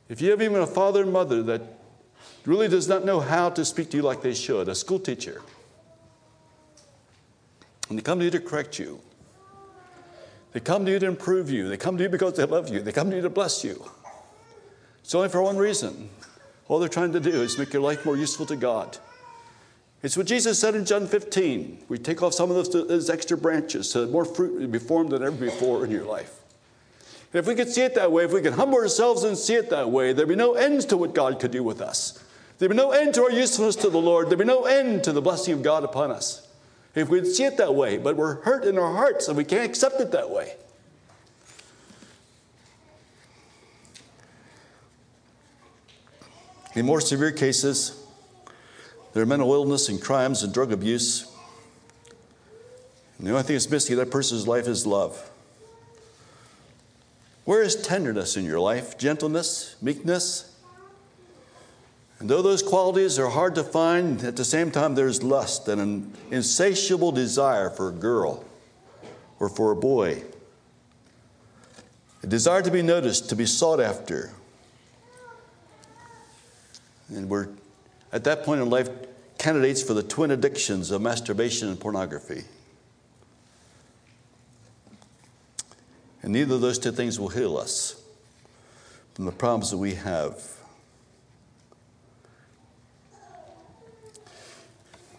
if you have even a father and mother that really does not know how to speak to you like they should, a school teacher, and they come to you to correct you, they come to you to improve you, they come to you because they love you, they come to you to bless you. It's only for one reason all they're trying to do is make your life more useful to God. It's what Jesus said in John 15. We take off some of those, those extra branches so that more fruit will be formed than ever before in your life. And if we could see it that way, if we could humble ourselves and see it that way, there'd be no end to what God could do with us. There'd be no end to our usefulness to the Lord. There'd be no end to the blessing of God upon us. If we'd see it that way, but we're hurt in our hearts and we can't accept it that way. In more severe cases, there are mental illness and crimes and drug abuse. And the only thing that's missing in that person's life is love. Where is tenderness in your life? Gentleness, meekness? And though those qualities are hard to find, at the same time there's lust and an insatiable desire for a girl or for a boy. A desire to be noticed, to be sought after, and we're, at that point in life, candidates for the twin addictions of masturbation and pornography. And neither of those two things will heal us from the problems that we have.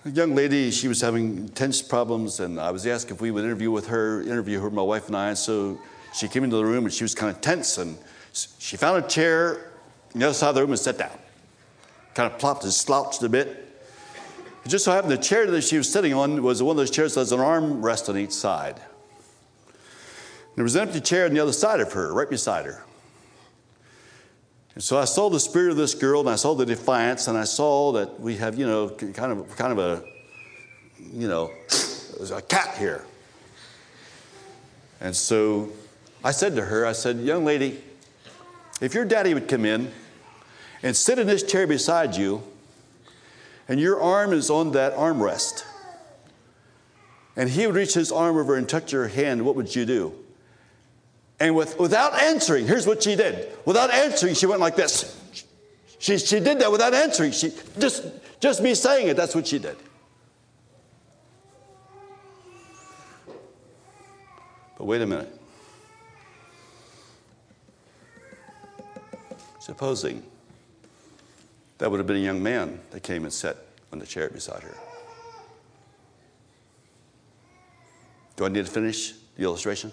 A young lady, she was having intense problems, and I was asked if we would interview with her, interview her, my wife and I. And so she came into the room, and she was kind of tense, and she found a chair on the other side of the room and sat down kind of plopped and slouched a bit. It just so happened the chair that she was sitting on was one of those chairs that has an arm rest on each side. There was an empty chair on the other side of her, right beside her. And so I saw the spirit of this girl, and I saw the defiance, and I saw that we have, you know, kind of, kind of a, you know, a cat here. And so I said to her, I said, young lady, if your daddy would come in and sit in this chair beside you, and your arm is on that armrest, and he would reach his arm over and touch your hand, what would you do? And with, without answering, here's what she did. Without answering, she went like this. She, she did that without answering. She, just, just me saying it, that's what she did. But wait a minute. Supposing that would have been a young man that came and sat on the chair beside her. Do I need to finish the illustration?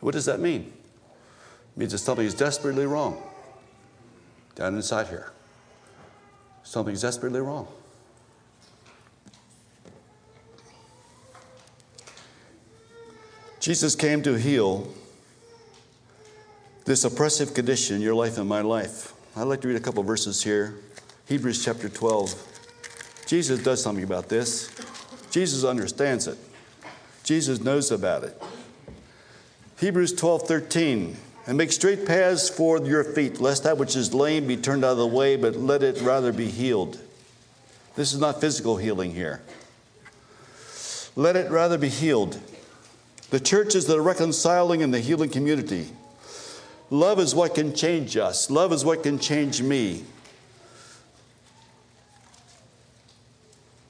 What does that mean? It means that something is desperately wrong down inside here. Something's desperately wrong. Jesus came to heal this oppressive condition in your life and my life. I'd like to read a couple verses here. Hebrews chapter 12. Jesus does something about this. Jesus understands it. Jesus knows about it. Hebrews 12, 13. And make straight paths for your feet, lest that which is lame be turned out of the way, but let it rather be healed. This is not physical healing here. Let it rather be healed. The church is the reconciling and the healing community. Love is what can change us, love is what can change me.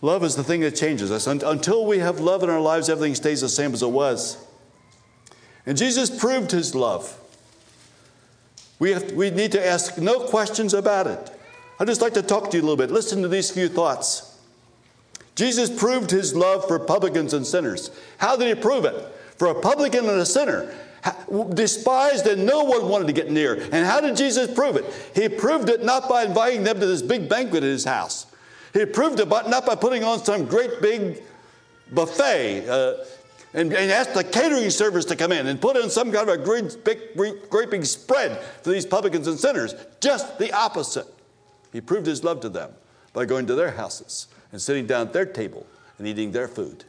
Love is the thing that changes us. Until we have love in our lives, everything stays the same as it was. And Jesus proved his love. We, have, we need to ask no questions about it. I'd just like to talk to you a little bit. Listen to these few thoughts. Jesus proved his love for publicans and sinners. How did he prove it? For a publican and a sinner, despised and no one wanted to get near. And how did Jesus prove it? He proved it not by inviting them to this big banquet at his house. He proved it but not by putting on some great big buffet uh, and, and asked the catering service to come in and put in some kind of a great big, great big spread for these publicans and sinners. Just the opposite. He proved his love to them by going to their houses and sitting down at their table and eating their food.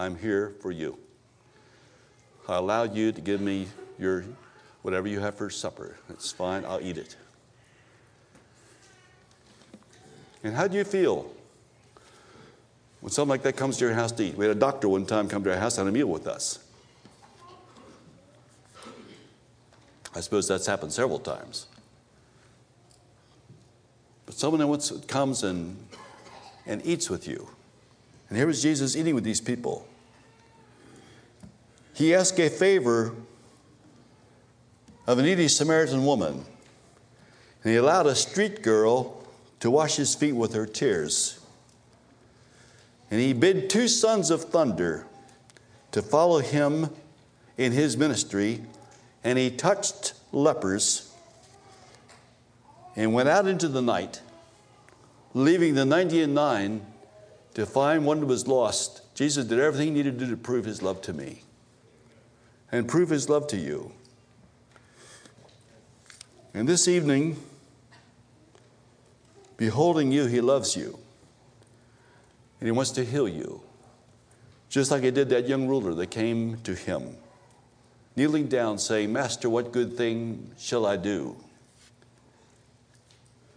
I'm here for you. I allow you to give me your whatever you have for supper. It's fine, I'll eat it. And how do you feel when something like that comes to your house to eat? We had a doctor one time come to our house and a meal with us. I suppose that's happened several times. But someone once comes and, and eats with you. And here was Jesus eating with these people. He asked a favor of a needy Samaritan woman, and he allowed a street girl to wash his feet with her tears. And he bid two sons of thunder to follow him in his ministry, and he touched lepers and went out into the night, leaving the 90 and 9 to find one that was lost. Jesus did everything he needed to do to prove his love to me and prove his love to you. And this evening, beholding you, he loves you. And he wants to heal you. Just like he did that young ruler that came to him, kneeling down, saying, Master, what good thing shall I do?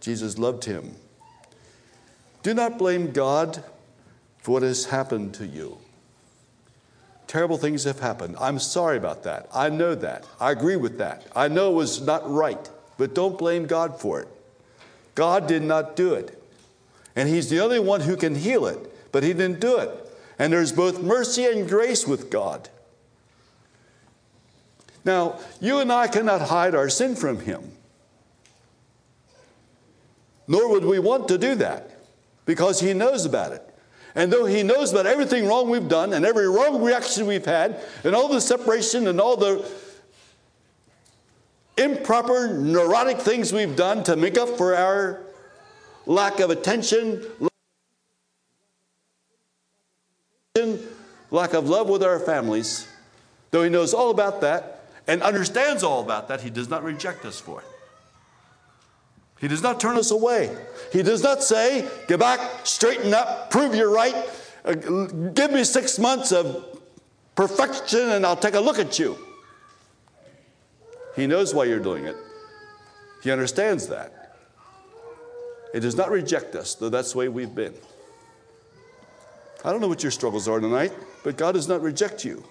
Jesus loved him. Do not blame God for what has happened to you. Terrible things have happened. I'm sorry about that. I know that. I agree with that. I know it was not right, but don't blame God for it. God did not do it. And He's the only one who can heal it, but He didn't do it. And there's both mercy and grace with God. Now, you and I cannot hide our sin from Him. Nor would we want to do that because He knows about it. And though He knows about everything wrong we've done and every wrong reaction we've had and all the separation and all the improper, neurotic things we've done to make up for our lack of attention, lack of love with our families, though He knows all about that and understands all about that, He does not reject us for it. He does not turn us away. He does not say, Get back, straighten up, prove you're right, uh, give me six months of perfection and I'll take a look at you. He knows why you're doing it, He understands that. He does not reject us, though that's the way we've been. I don't know what your struggles are tonight, but God does not reject you.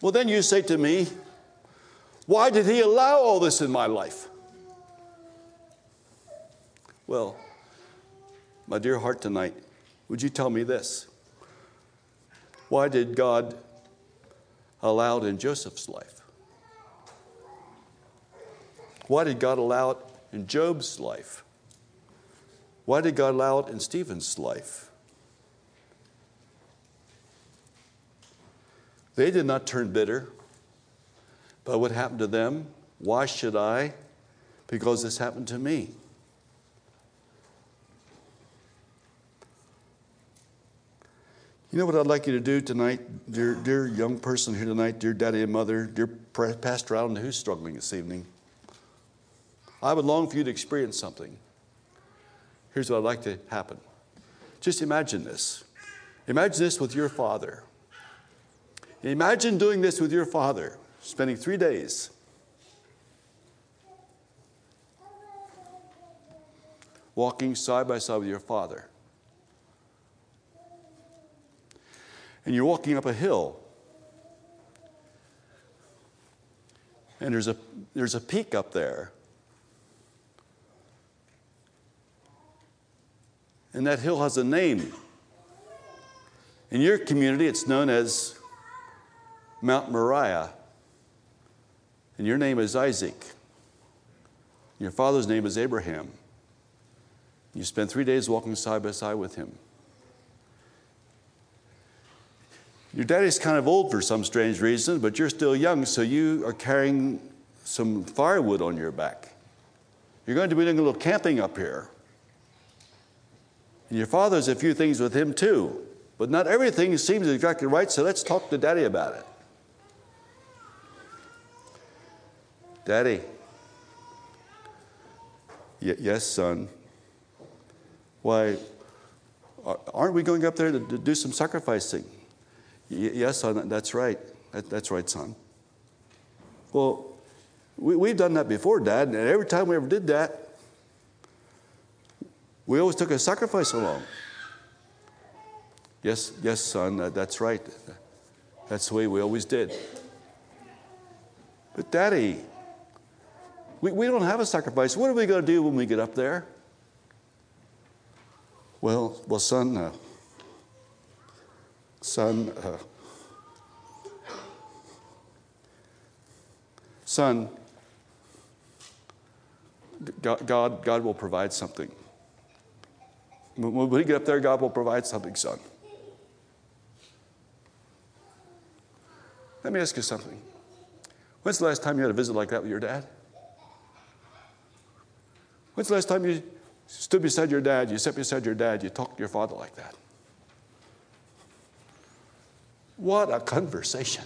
Well, then you say to me, why did he allow all this in my life? Well, my dear heart, tonight, would you tell me this? Why did God allow it in Joseph's life? Why did God allow it in Job's life? Why did God allow it in Stephen's life? They did not turn bitter. But what happened to them? Why should I? Because this happened to me. You know what I'd like you to do tonight, dear, dear young person here tonight, dear daddy and mother, dear Pastor Allen, who's struggling this evening? I would long for you to experience something. Here's what I'd like to happen. Just imagine this. Imagine this with your father. Imagine doing this with your father, spending three days. Walking side by side with your father. And you're walking up a hill. And there's a, there's a peak up there. And that hill has a name. In your community, it's known as Mount Moriah. And your name is Isaac. Your father's name is Abraham. You spent three days walking side by side with him. Your daddy's kind of old for some strange reason, but you're still young, so you are carrying some firewood on your back. You're going to be doing a little camping up here. And your father's a few things with him too, but not everything seems exactly right, so let's talk to daddy about it. Daddy. Yes, son. Why, aren't we going up there to, do some sacrificing? Yes, son, that's right. That, that's right, son. Well, we, we've done that before, Dad, and every time we ever did that, we always took a sacrifice along. Yes, yes, son, that, that's right. That's the way we always did. But, Daddy, we, we don't have a sacrifice. What are we going to do when we get up there? Well, well, son, uh, son, uh, son, God, God, God will provide something. When we get up there, God will provide something, son. Let me ask you something. When's the last time you had a visit like that with your dad? When's the last time you stood beside your dad, you sat beside your dad, you talked to your father like that? What a conversation.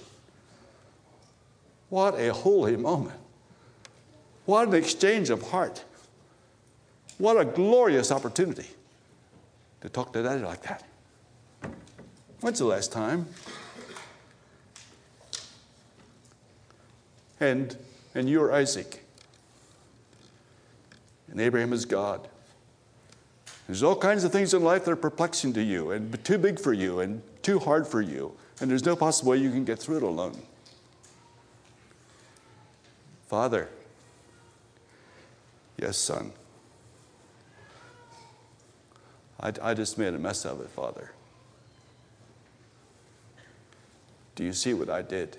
What a holy moment. What an exchange of heart. What a glorious opportunity to talk to daddy like that. When's the last time? And, and you're Isaac and Abraham is God. There's all kinds of things in life that are perplexing to you and too big for you and too hard for you, and there's no possible way you can get through it alone. Father, yes, son. I, I just made a mess of it, Father. Do you see what I did?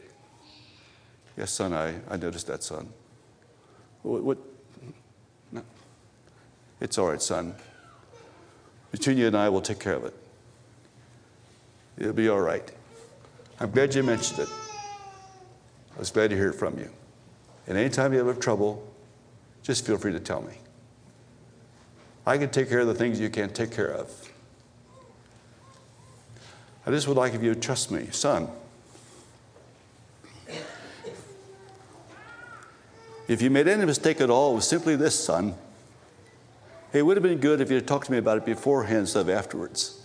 Yes, son, I, I noticed that, son. What, what, it's all right, son. Between you and I, we'll take care of it. It'll be all right. I'm glad you mentioned it. I was glad to hear it from you. And anytime you have trouble, just feel free to tell me. I can take care of the things you can't take care of. I just would like if you to trust me, son. If you made any mistake at all, it was simply this, son. It would have been good if you had talked to me about it beforehand instead of afterwards.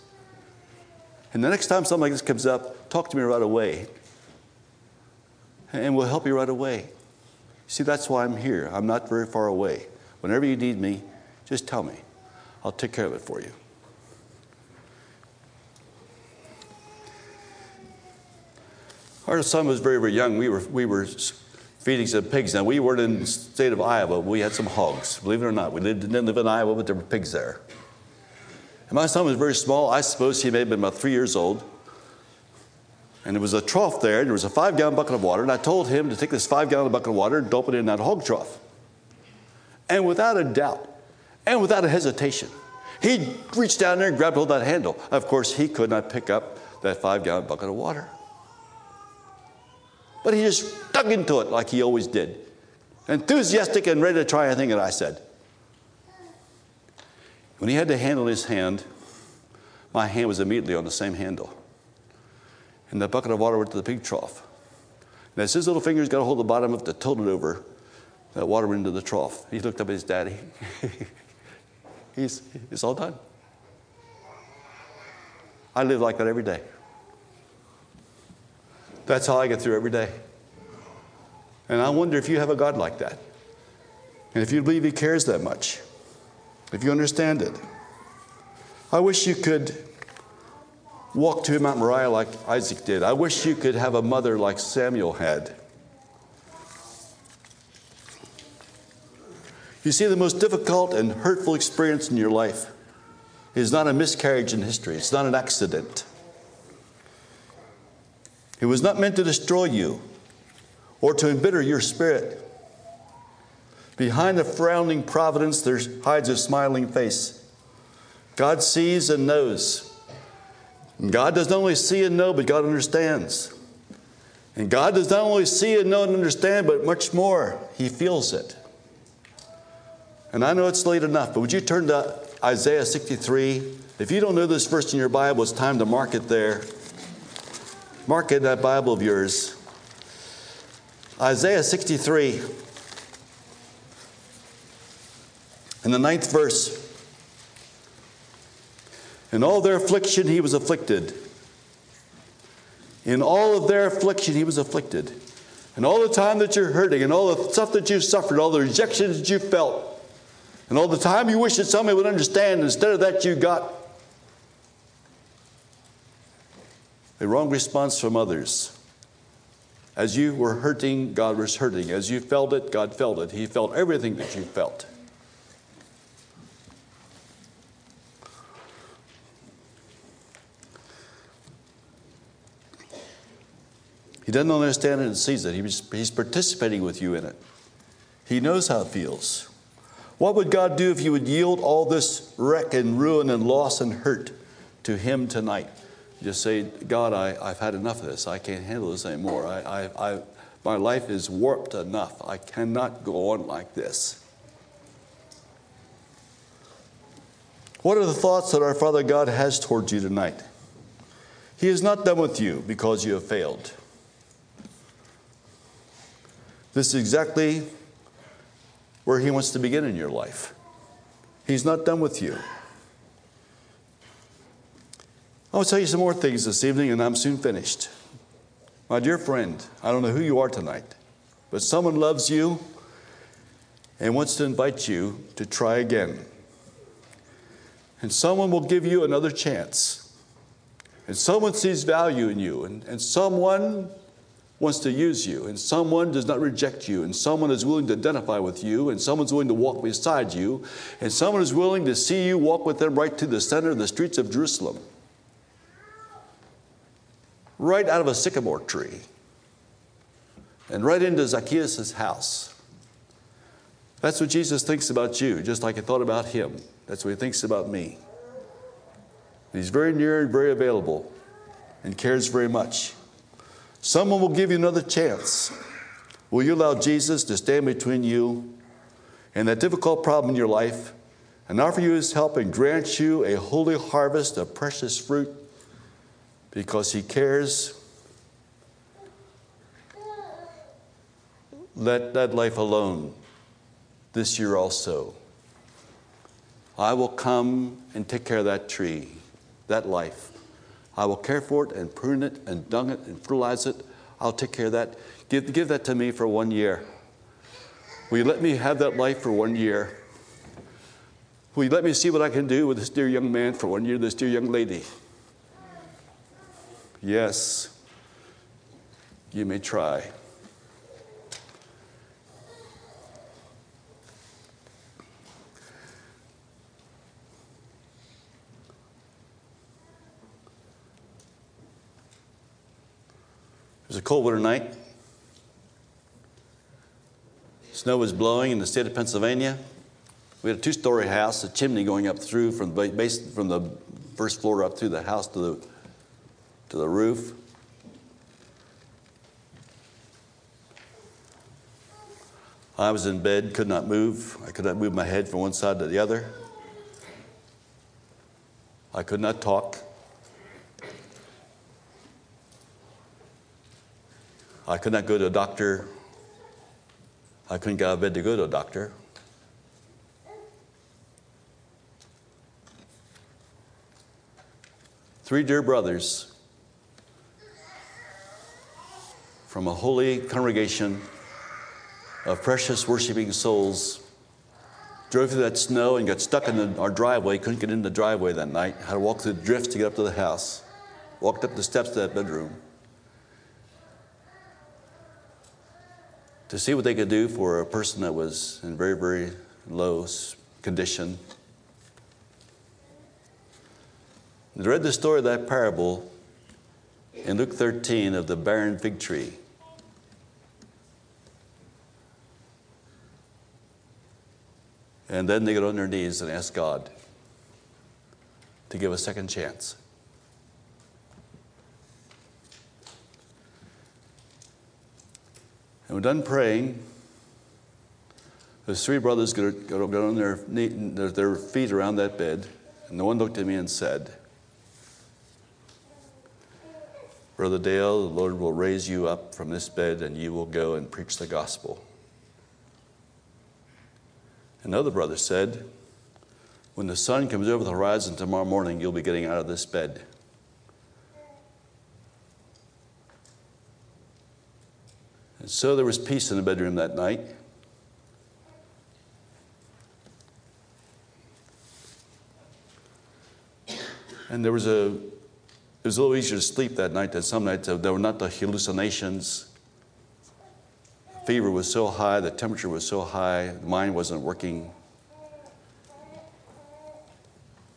And the next time something like this comes up, talk to me right away. And we'll help you right away. See, that's why I'm here. I'm not very far away. Whenever you need me, just tell me. I'll take care of it for you. Our son was very, very young. We were, we were feeding some pigs. Now, we weren't in the state of Iowa. We had some hogs, believe it or not. We lived, didn't live in Iowa, but there were pigs there. And my son was very small. I suppose he may have been about three years old. And there was a trough there, and there was a five gallon bucket of water. And I told him to take this five gallon bucket of water and dump it in that hog trough. And without a doubt, and without a hesitation, he reached down there and grabbed hold of that handle. Of course, he could not pick up that five gallon bucket of water. But he just dug into it like he always did, enthusiastic and ready to try anything that I said. When he had the handle in his hand, my hand was immediately on the same handle. And the bucket of water went to the pig trough. And as his little fingers got a hold of the bottom of it to tilt it over, that water went into the trough. He looked up at his daddy. He's, it's all done. I live like that every day. That's how I get through every day. And I wonder if you have a God like that. And if you believe He cares that much, if you understand it. I wish you could walk to Mount Moriah like Isaac did. I wish you could have a mother like Samuel had. You see, the most difficult and hurtful experience in your life is not a miscarriage in history, it's not an accident. It was not meant to destroy you or to embitter your spirit. Behind the frowning providence, there hides a smiling face. God sees and knows. And God does not only see and know, but God understands. And God does not only see and know and understand, but much more, He feels it. And I know it's late enough, but would you turn to Isaiah 63? If you don't know this verse in your Bible, it's time to mark it there. Mark it that Bible of yours. Isaiah 63, in the ninth verse. In all their affliction, he was afflicted. In all of their affliction, he was afflicted. And all the time that you're hurting, and all the stuff that you've suffered, all the rejection that you felt, and all the time you wish that somebody would understand, instead of that, you got a wrong response from others. As you were hurting, God was hurting. As you felt it, God felt it. He felt everything that you felt. He doesn't understand it and sees it. he's participating with you in it. He knows how it feels. What would God do if you would yield all this wreck and ruin and loss and hurt to Him tonight? Just say, God, I, I've had enough of this. I can't handle this anymore. I, I, I, my life is warped enough. I cannot go on like this. What are the thoughts that our Father God has towards you tonight? He is not done with you because you have failed. This is exactly where He wants to begin in your life. He's not done with you. I will tell you some more things this evening, and I'm soon finished. My dear friend, I don't know who you are tonight, but someone loves you and wants to invite you to try again. And someone will give you another chance. And someone sees value in you, and, and someone wants to use you, and someone does not reject you, and someone is willing to identify with you, and someone's willing to walk beside you, and someone is willing to see you walk with them right to the center of the streets of Jerusalem, right out of a sycamore tree, and right into Zacchaeus' house. That's what Jesus thinks about you, just like he thought about him. That's what he thinks about me. He's very near and very available and cares very much. Someone will give you another chance. Will you allow Jesus to stand between you and that difficult problem in your life and offer you his help and grant you a holy harvest of precious fruit because he cares? Let that life alone this year also. I will come and take care of that tree, that life. I will care for it and prune it and dung it and fertilize it. I'll take care of that. Give, give that to me for one year. Will you let me have that life for one year? Will you let me see what I can do with this dear young man for one year, this dear young lady? Yes, you may try. It was a cold winter night. Snow was blowing in the state of Pennsylvania. We had a two-story house, a chimney going up through from the base, from the first floor up through the house to the to the roof. I was in bed, could not move. I could not move my head from one side to the other. I could not talk. I could not go to a doctor. I couldn't get out of bed to go to a doctor. Three dear brothers from a holy congregation of precious worshiping souls drove through that snow and got stuck in the, our driveway, couldn't get in the driveway that night, had to walk through the drifts to get up to the house, walked up the steps to that bedroom. to see what they could do for a person that was in very, very low condition. Read the story of that parable in Luke 13 of the barren fig tree. And then they get on their knees and ask God to give a second chance. And we're done praying. Those three brothers got, on their, knee, their feet around that bed, and the one looked at me and said, Brother Dale, the Lord will raise you up from this bed and you will go and preach the gospel. Another brother said, When the sun comes over the horizon tomorrow morning, you'll be getting out of this bed. And so there was peace in the bedroom that night. And there was a, it was a little easier to sleep that night than some nights. There were not the hallucinations. Fever was so high, the temperature was so high, the mind wasn't working.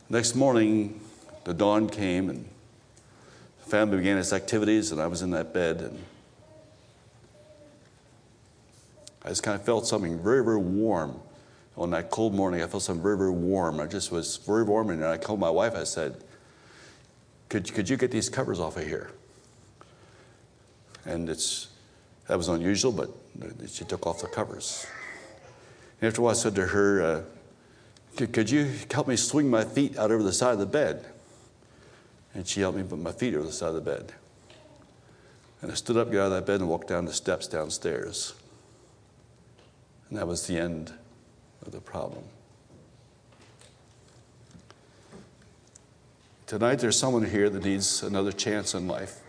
Next morning, the dawn came and the family began its activities, and I was in that bed. And I just kind of felt something very, very warm. On that cold morning, I felt something very, very warm. I just was very warm, and I called my wife. I said, could, could you get these covers off of here? And it's, that was unusual, but she took off the covers. And after a while, I said to her, uh, could, could you help me swing my feet out over the side of the bed? And she helped me put my feet over the side of the bed. And I stood up, got out of that bed, and walked down the steps downstairs. And that was the end of the problem. Tonight, there's someone here that needs another chance in life.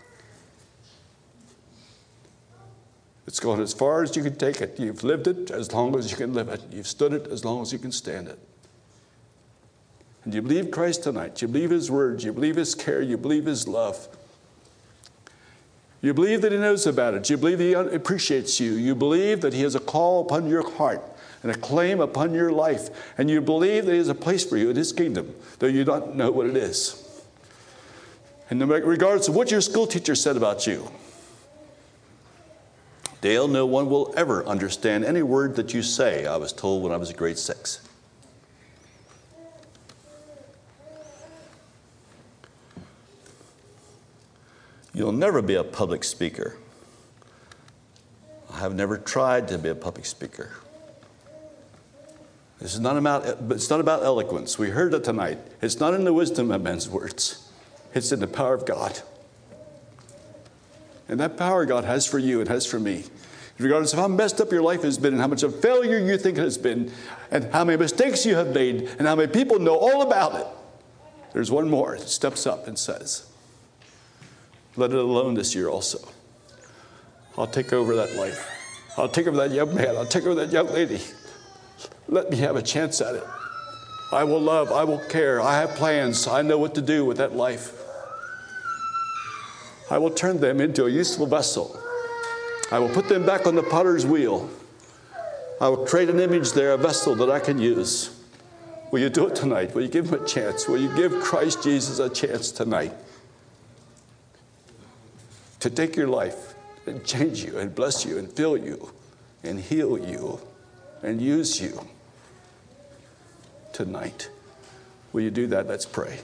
It's gone as far as you can take it. You've lived it as long as you can live it. You've stood it as long as you can stand it. And you believe Christ tonight. You believe His words. You believe His care. You believe His love. You believe that He knows about it. You believe He appreciates you. You believe that He has a call upon your heart and a claim upon your life. And you believe that He has a place for you in His kingdom, though you don't know what it is. And regardless of what your school teacher said about you, Dale, no one will ever understand any word that you say, I was told when I was a grade six. You'll never be a public speaker. I have never tried to be a public speaker. This is not about, it's not about eloquence. We heard it tonight. It's not in the wisdom of men's words, it's in the power of God. And that power God has for you and has for me. Regardless of how messed up your life has been and how much of failure you think it has been, and how many mistakes you have made, and how many people know all about it, there's one more that steps up and says, let it alone this year also. I'll take over that life. I'll take over that young man. I'll take over that young lady. Let me have a chance at it. I will love. I will care. I have plans. I know what to do with that life. I will turn them into a useful vessel. I will put them back on the potter's wheel. I will create an image there, a vessel that I can use. Will you do it tonight? Will you give him a chance? Will you give Christ Jesus a chance tonight? to take your life and change you and bless you and fill you and heal you and use you. tonight. Will you do that? Let's pray.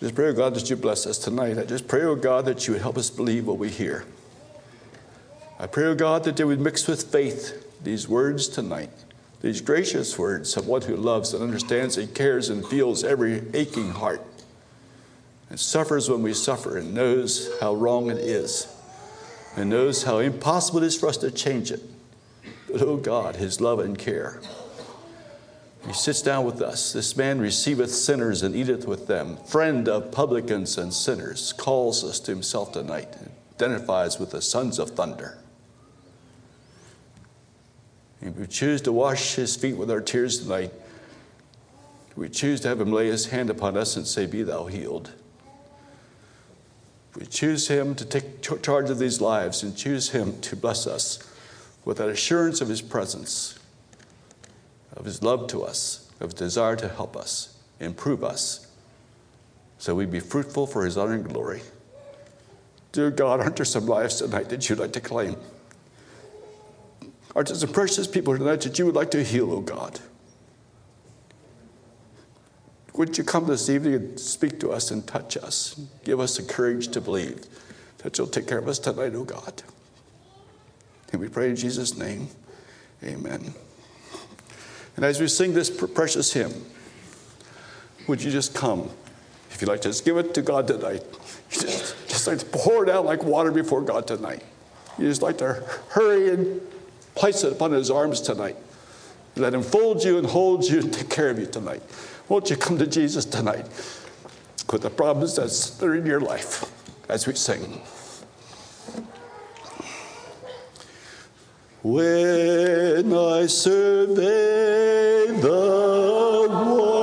Just pray, oh God, that you bless us tonight. I just pray, oh God, that you would help us believe what we hear. I pray, oh God, that they would mix with faith these words tonight, these gracious words of one who loves and understands and cares and feels every aching heart and suffers when we suffer and knows how wrong it is and knows how impossible it is for us to change it. But, oh God, his love and care. He sits down with us. This man receiveth sinners and eateth with them. Friend of publicans and sinners, calls us to himself tonight, identifies with the sons of thunder. If we choose to wash his feet with our tears tonight, we choose to have him lay his hand upon us and say, Be thou healed. We choose him to take charge of these lives and choose him to bless us with that assurance of his presence, of his love to us, of his desire to help us, improve us, so we be fruitful for his honor and glory. Dear God, aren't there some lives tonight that you'd like to claim? Aren't there some precious people tonight that you would like to heal, oh God? Would you come this evening and speak to us and touch us? Give us the courage to believe that you'll take care of us tonight, oh God. And we pray in Jesus' name, amen. And as we sing this precious hymn, would you just come? If you'd like to just give it to God tonight, just, just like to pour it out like water before God tonight. You just like to hurry and place it upon his arms tonight. Let him fold you and hold you and take care of you tonight. Won't you come to Jesus tonight with the problems that are in your life as we sing? When I survey the wondrous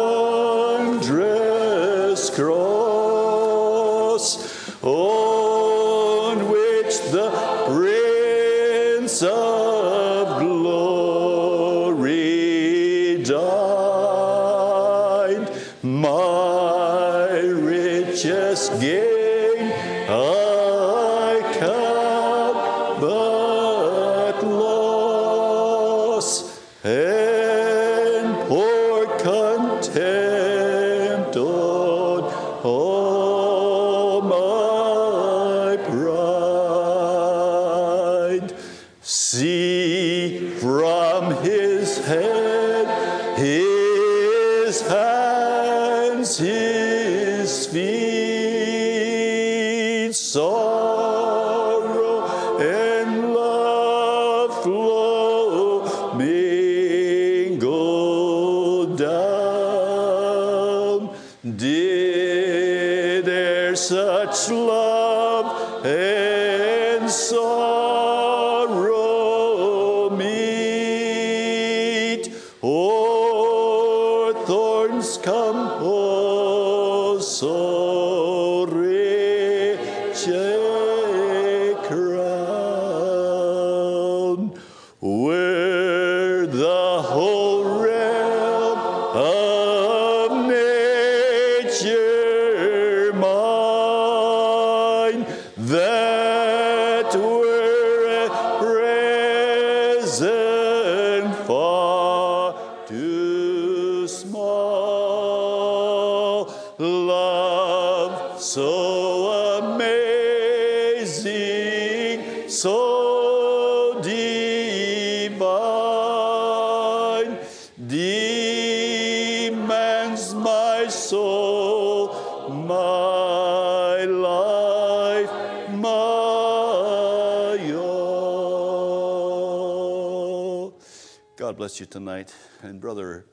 tonight. And Brother